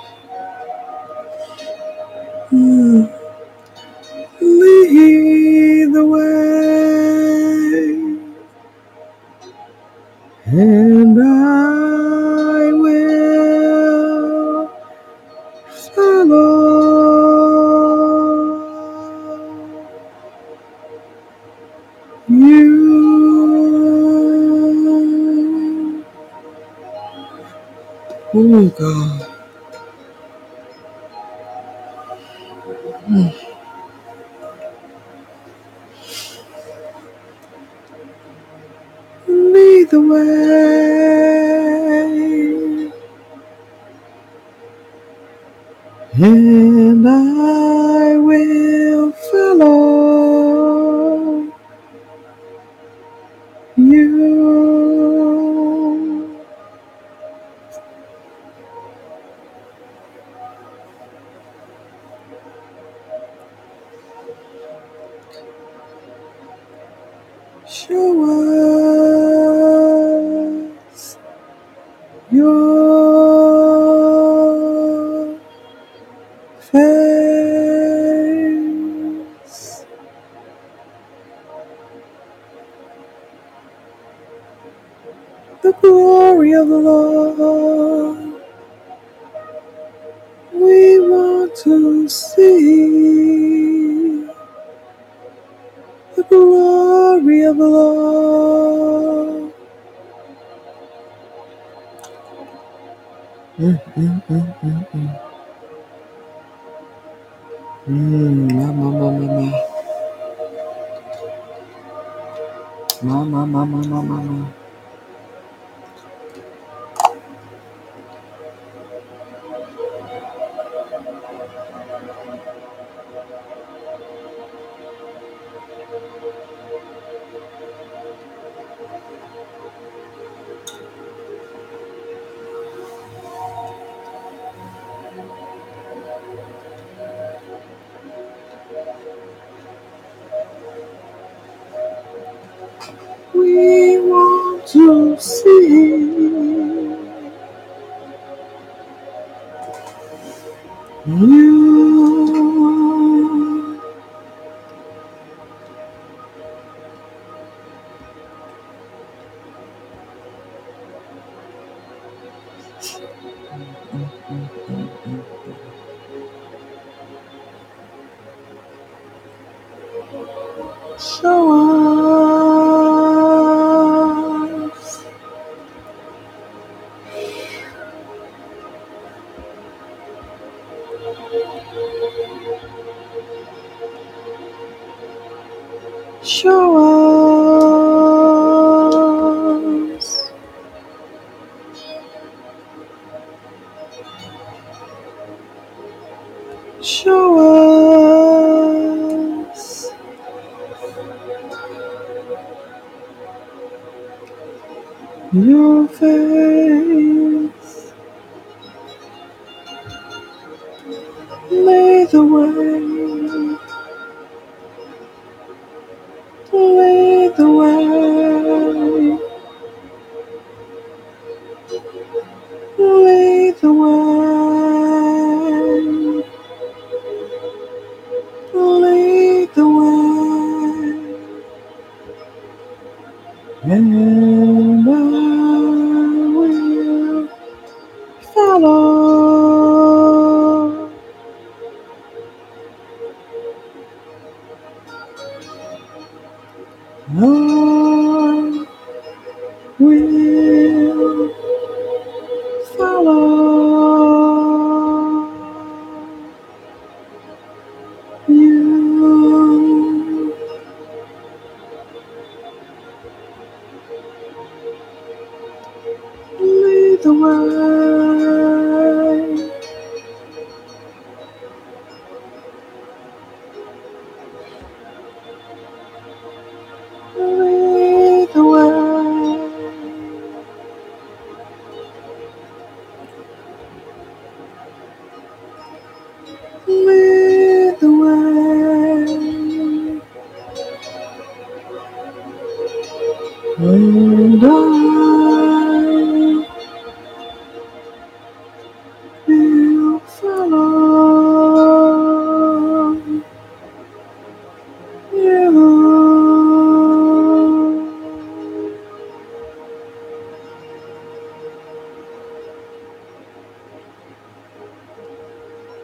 the glory of the Lord. Mm, mm, mm, mm. Your face.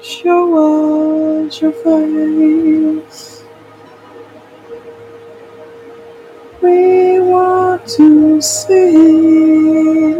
Show us your face. We want to see.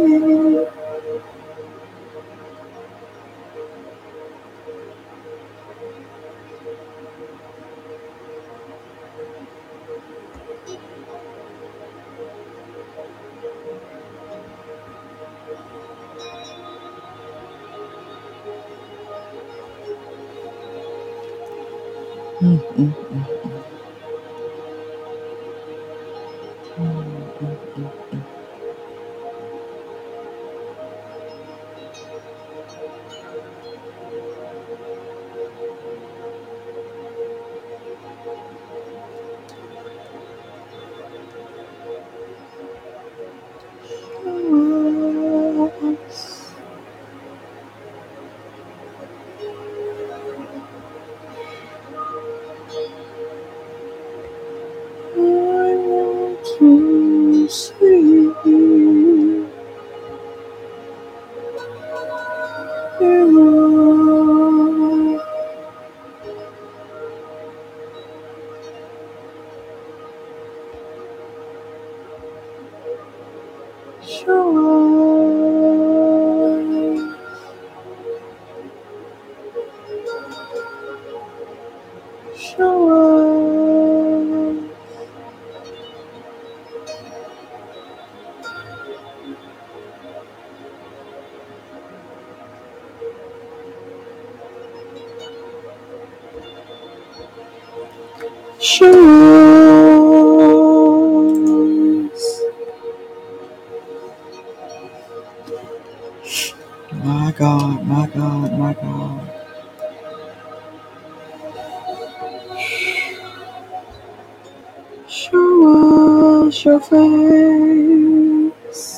Face.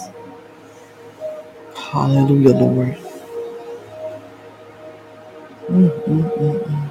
Hallelujah, Lord. Mm, mm, mm,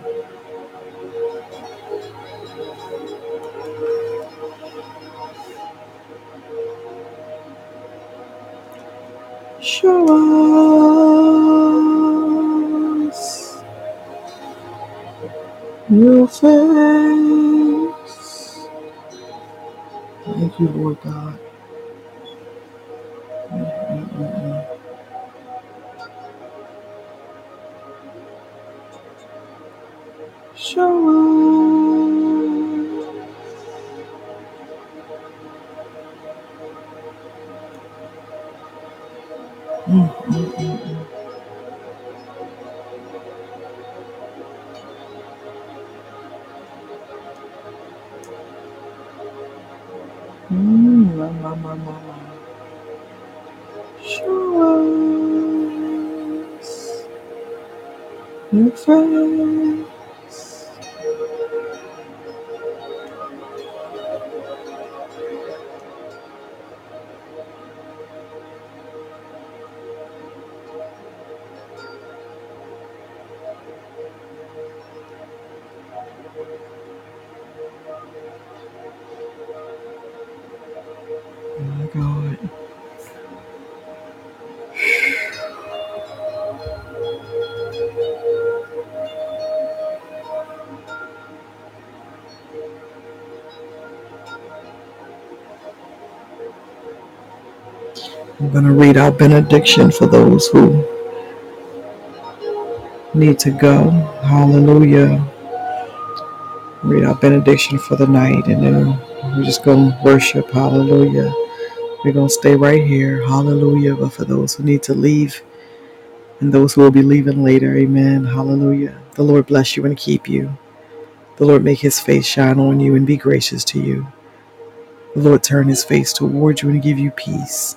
I'm going to read our benediction for those who need to go. Hallelujah. Read our benediction for the night and then we're just going to worship. Hallelujah. We're going to stay right here. Hallelujah. But for those who need to leave and those who will be leaving later, amen. Hallelujah. The Lord bless you and keep you. The Lord make his face shine on you and be gracious to you. The Lord turn his face toward you and give you peace.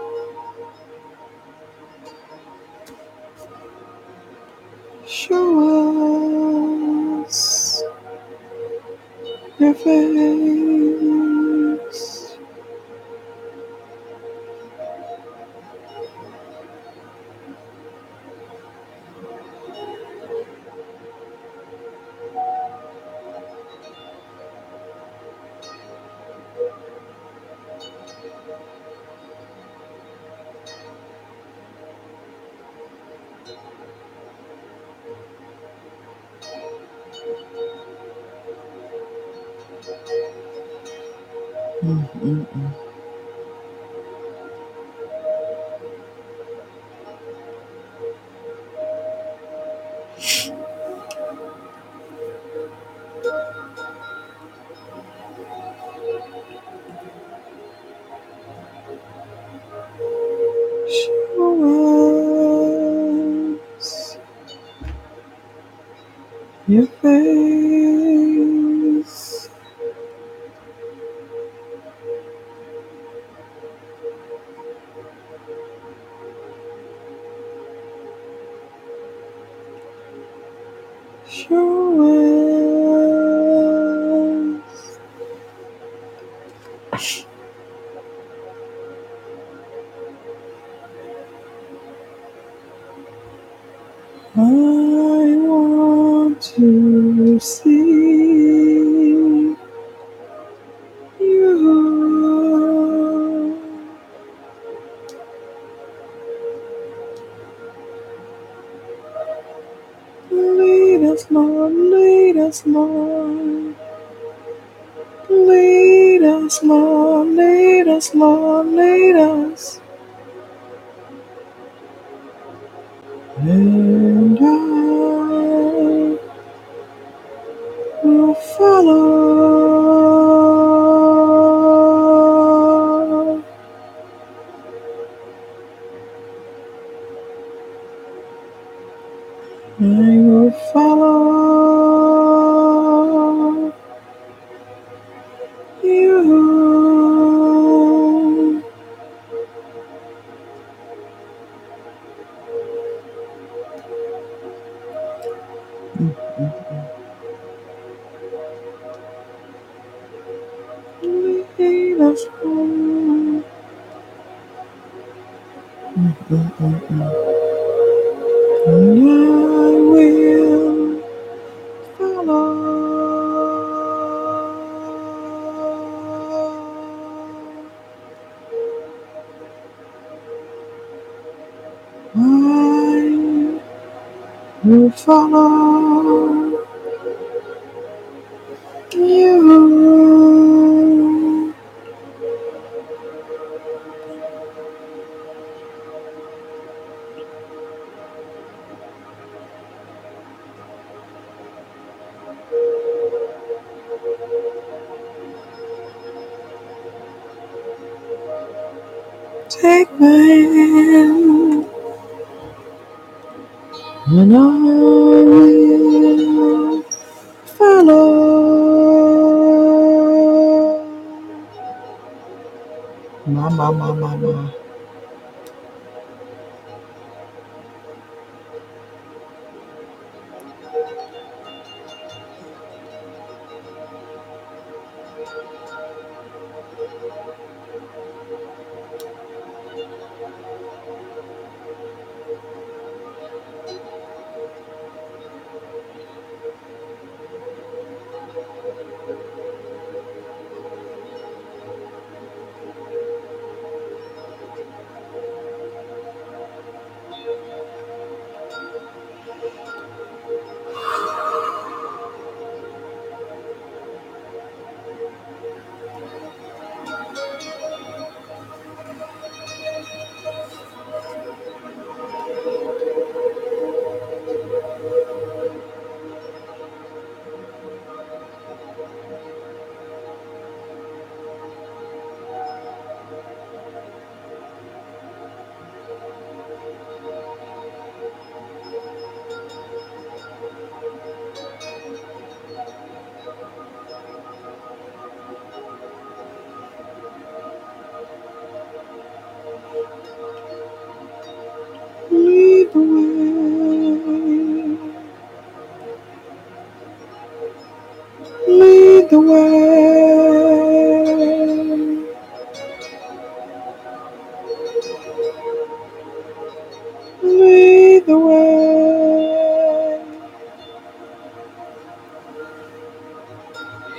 us, Lord. Lead us, Lord. Lead us, Lord. Lead us. 你走了。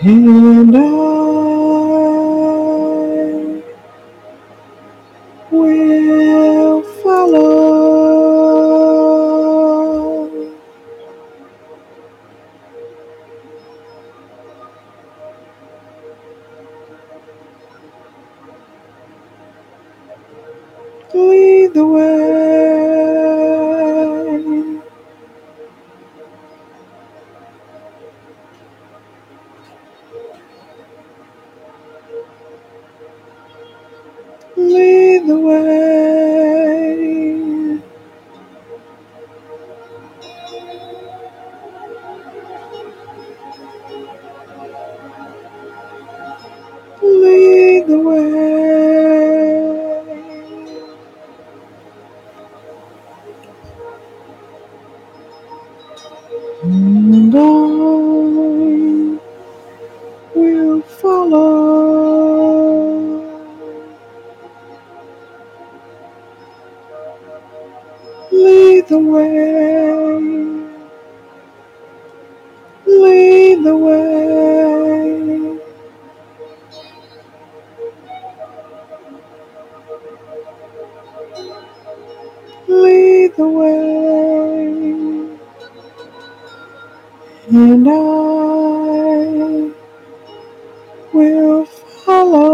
And I the way. Lead the way, and I will follow.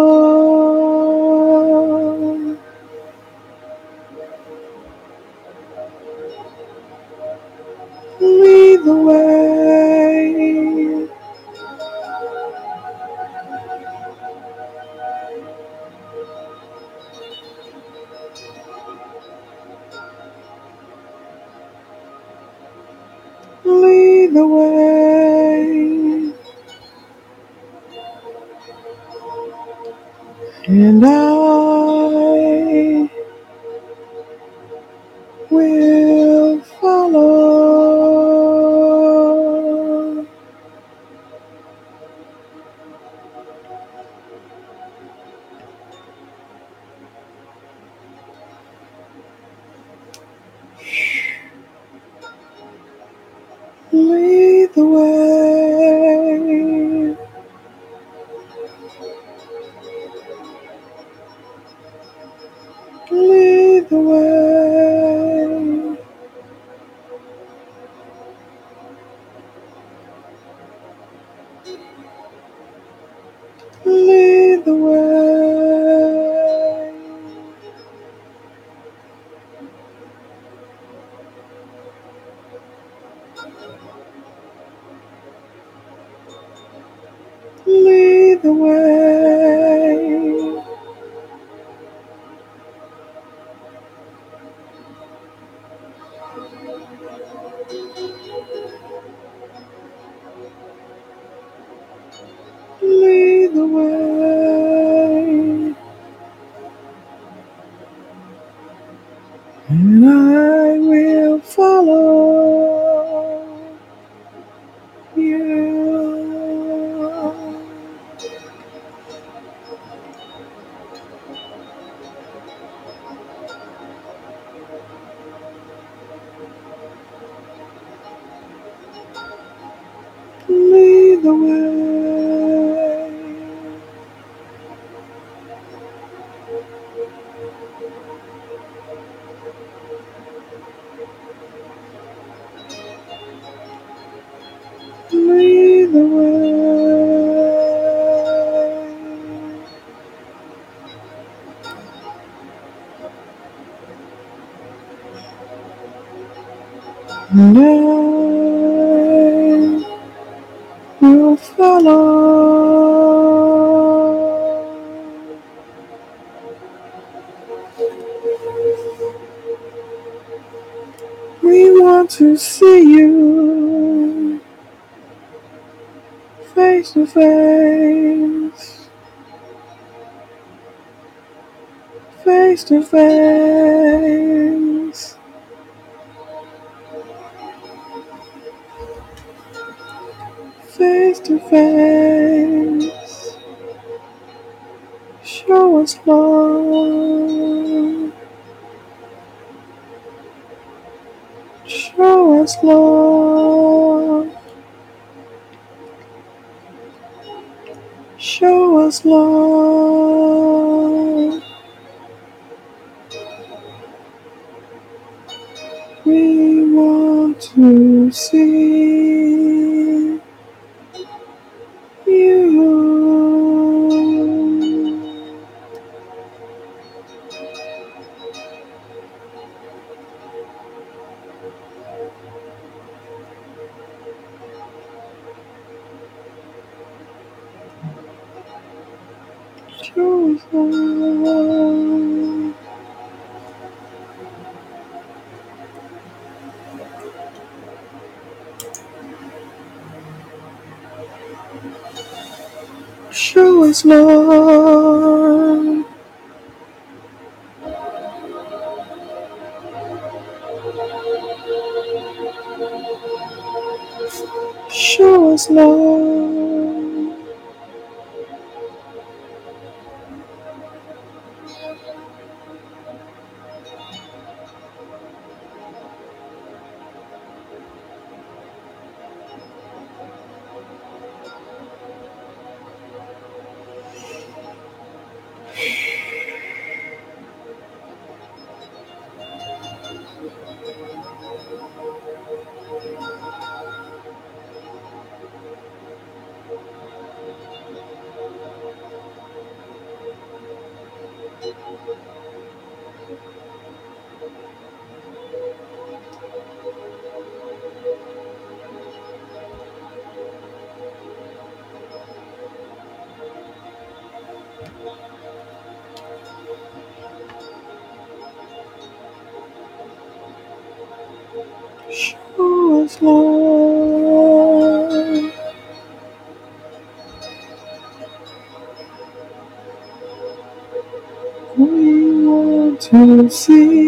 face, face to face. Face to face, show us love, show us love. We want to see. to see.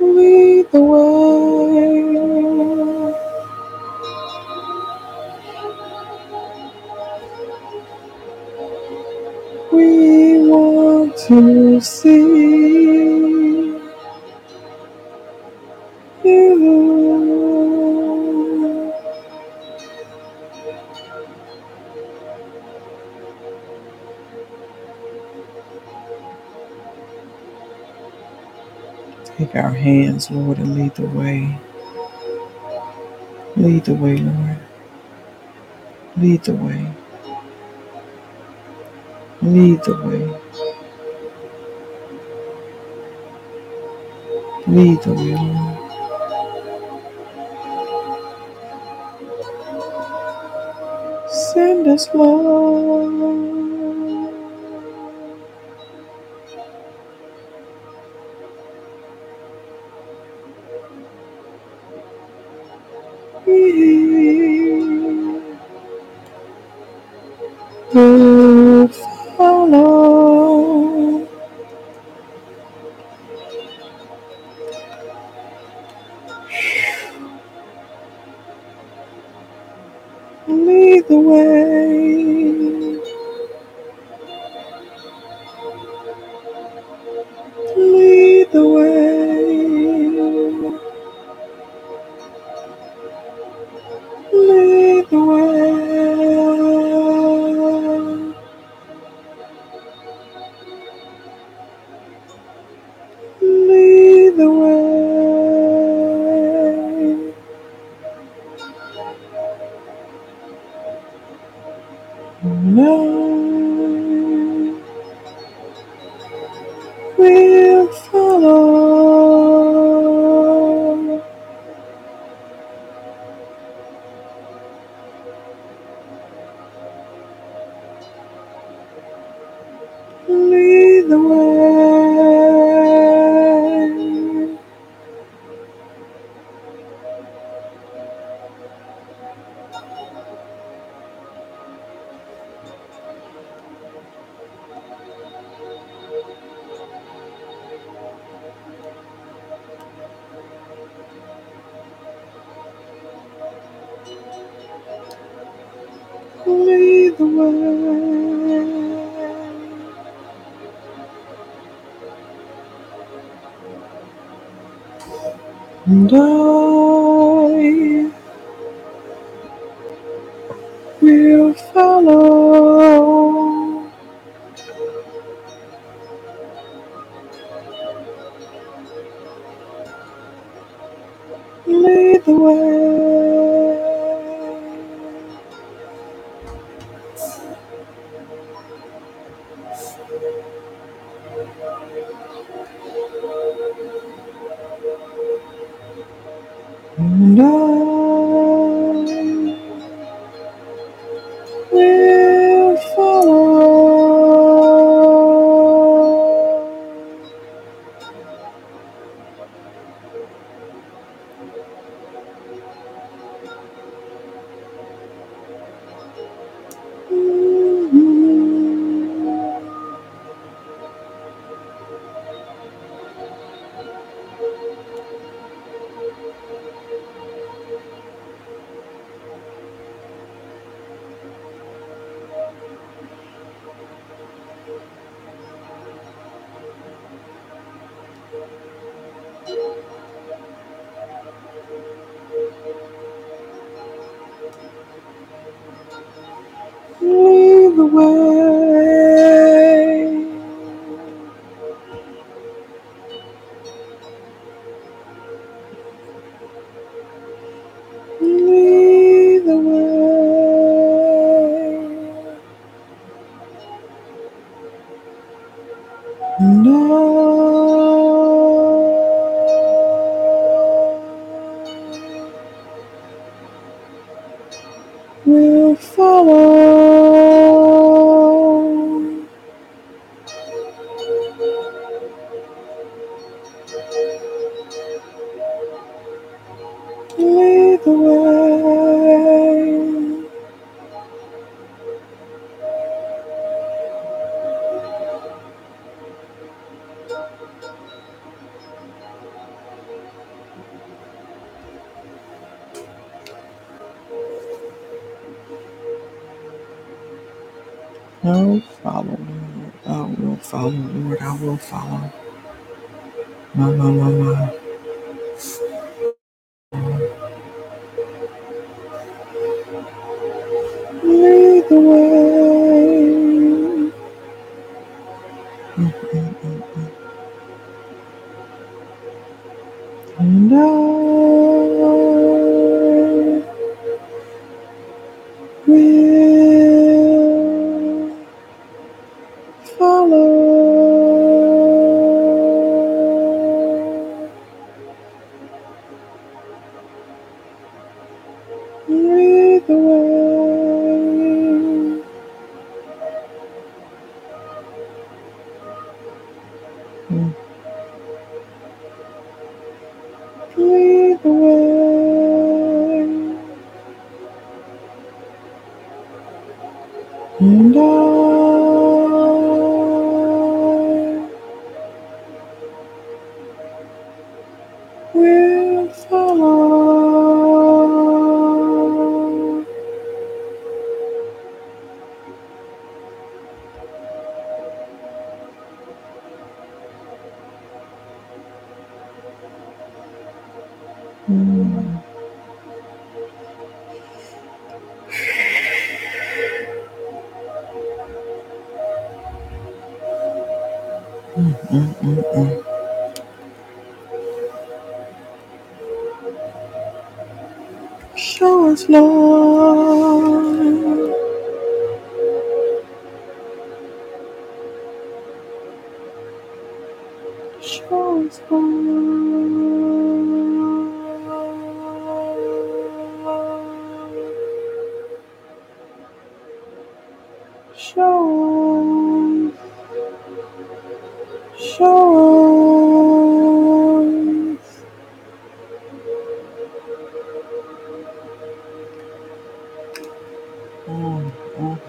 lead the way. hands, Lord, and lead the way. Lead the way, Lord. Lead the way. Lead the way. Lead the way, Lord. Send us love. will follow. Ma, ma, ma, ma. Show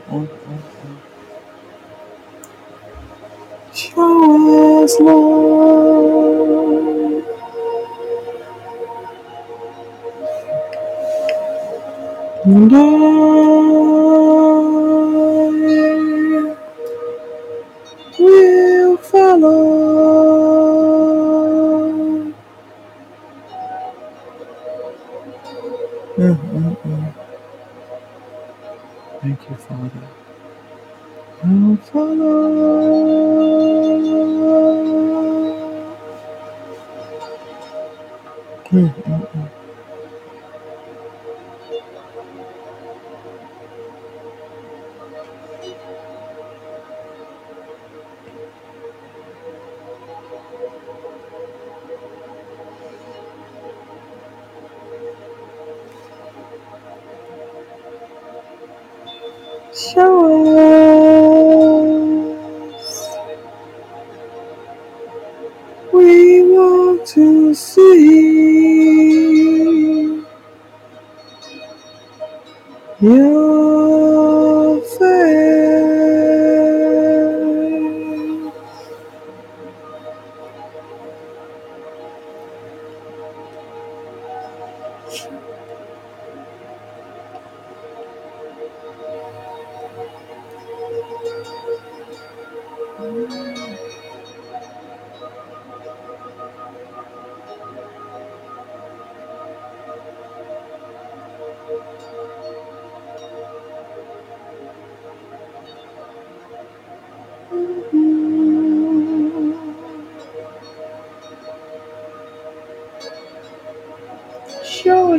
us love. Love.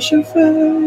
chauffeur.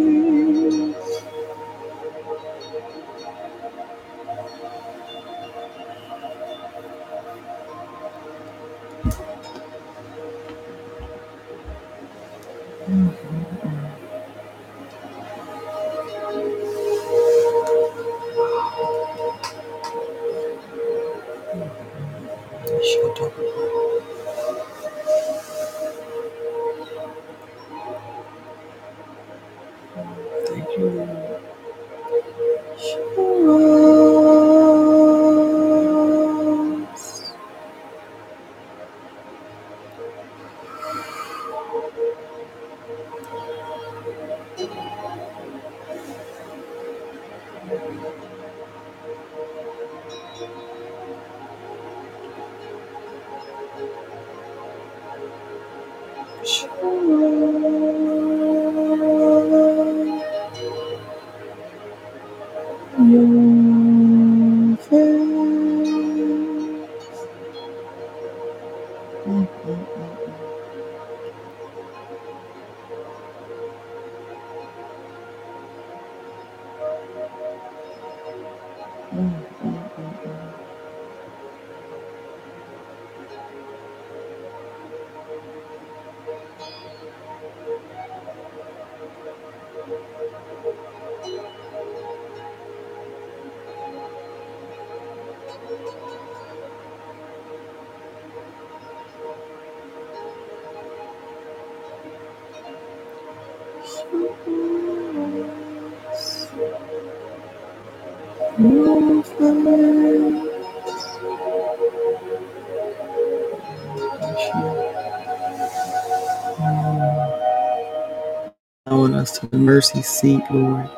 Allowing us to the mercy seat, Lord.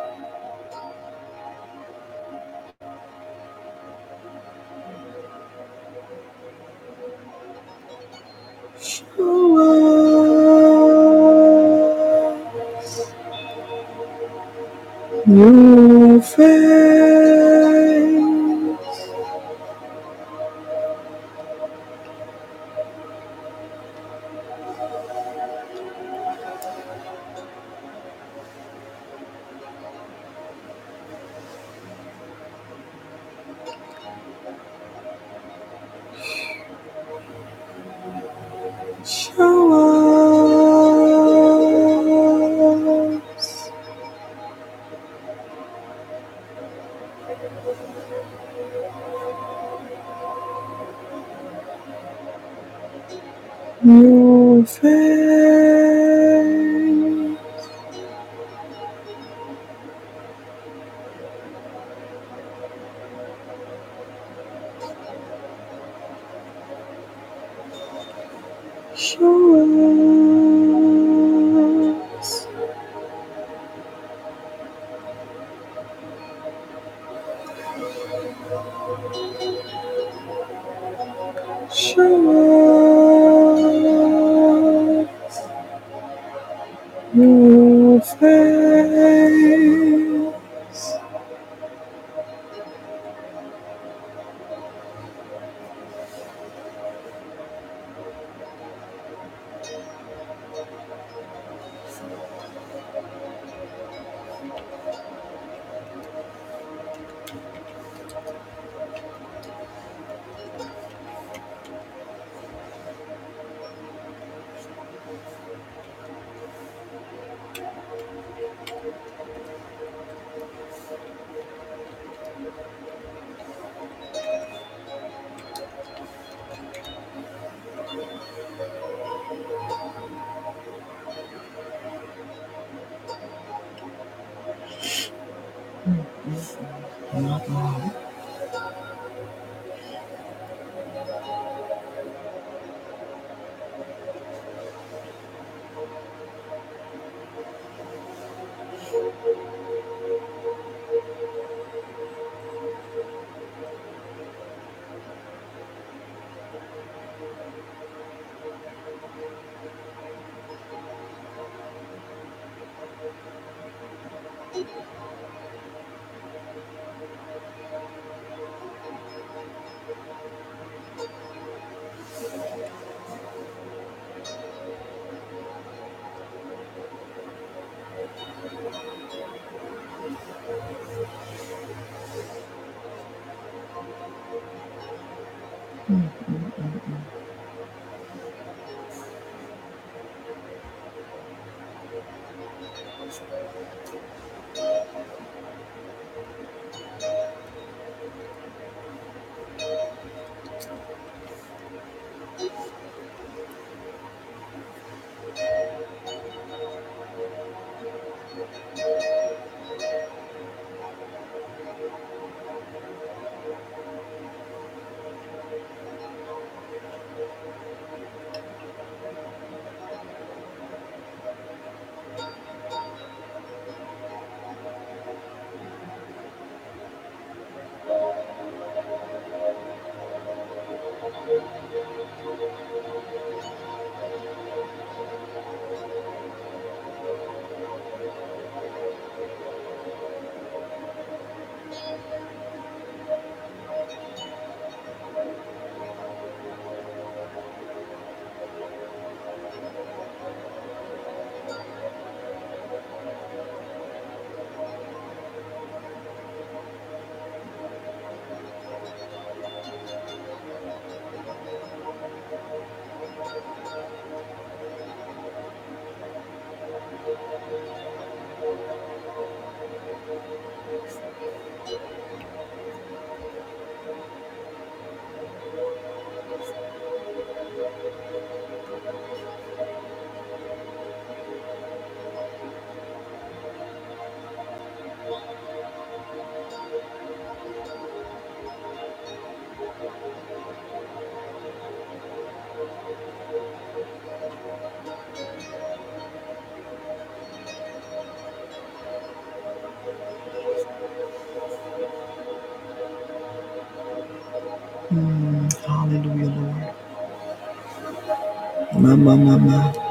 Ma, ma,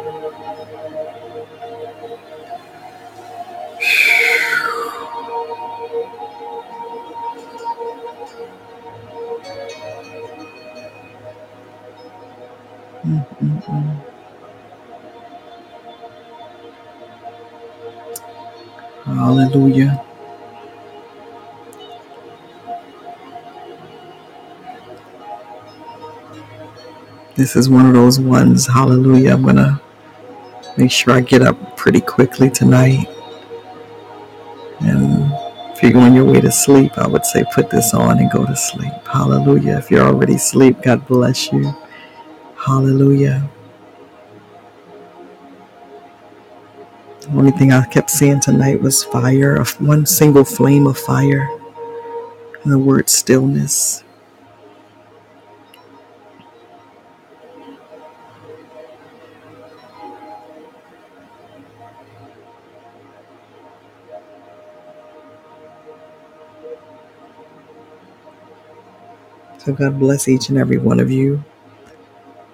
This is one of those ones. Hallelujah. I'm going to make sure I get up pretty quickly tonight. And if you're on your way to sleep, I would say put this on and go to sleep. Hallelujah. If you're already asleep, God bless you. Hallelujah. The only thing I kept seeing tonight was fire, one single flame of fire, and the word stillness. So God bless each and every one of you.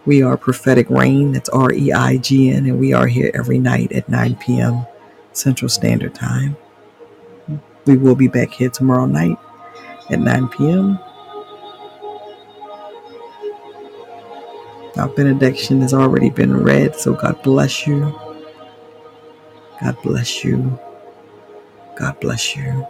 We are Prophetic Reign. That's R E I G N, and we are here every night at 9 p.m. Central Standard Time. We will be back here tomorrow night at 9 p.m. Our benediction has already been read, so God bless you. God bless you. God bless you.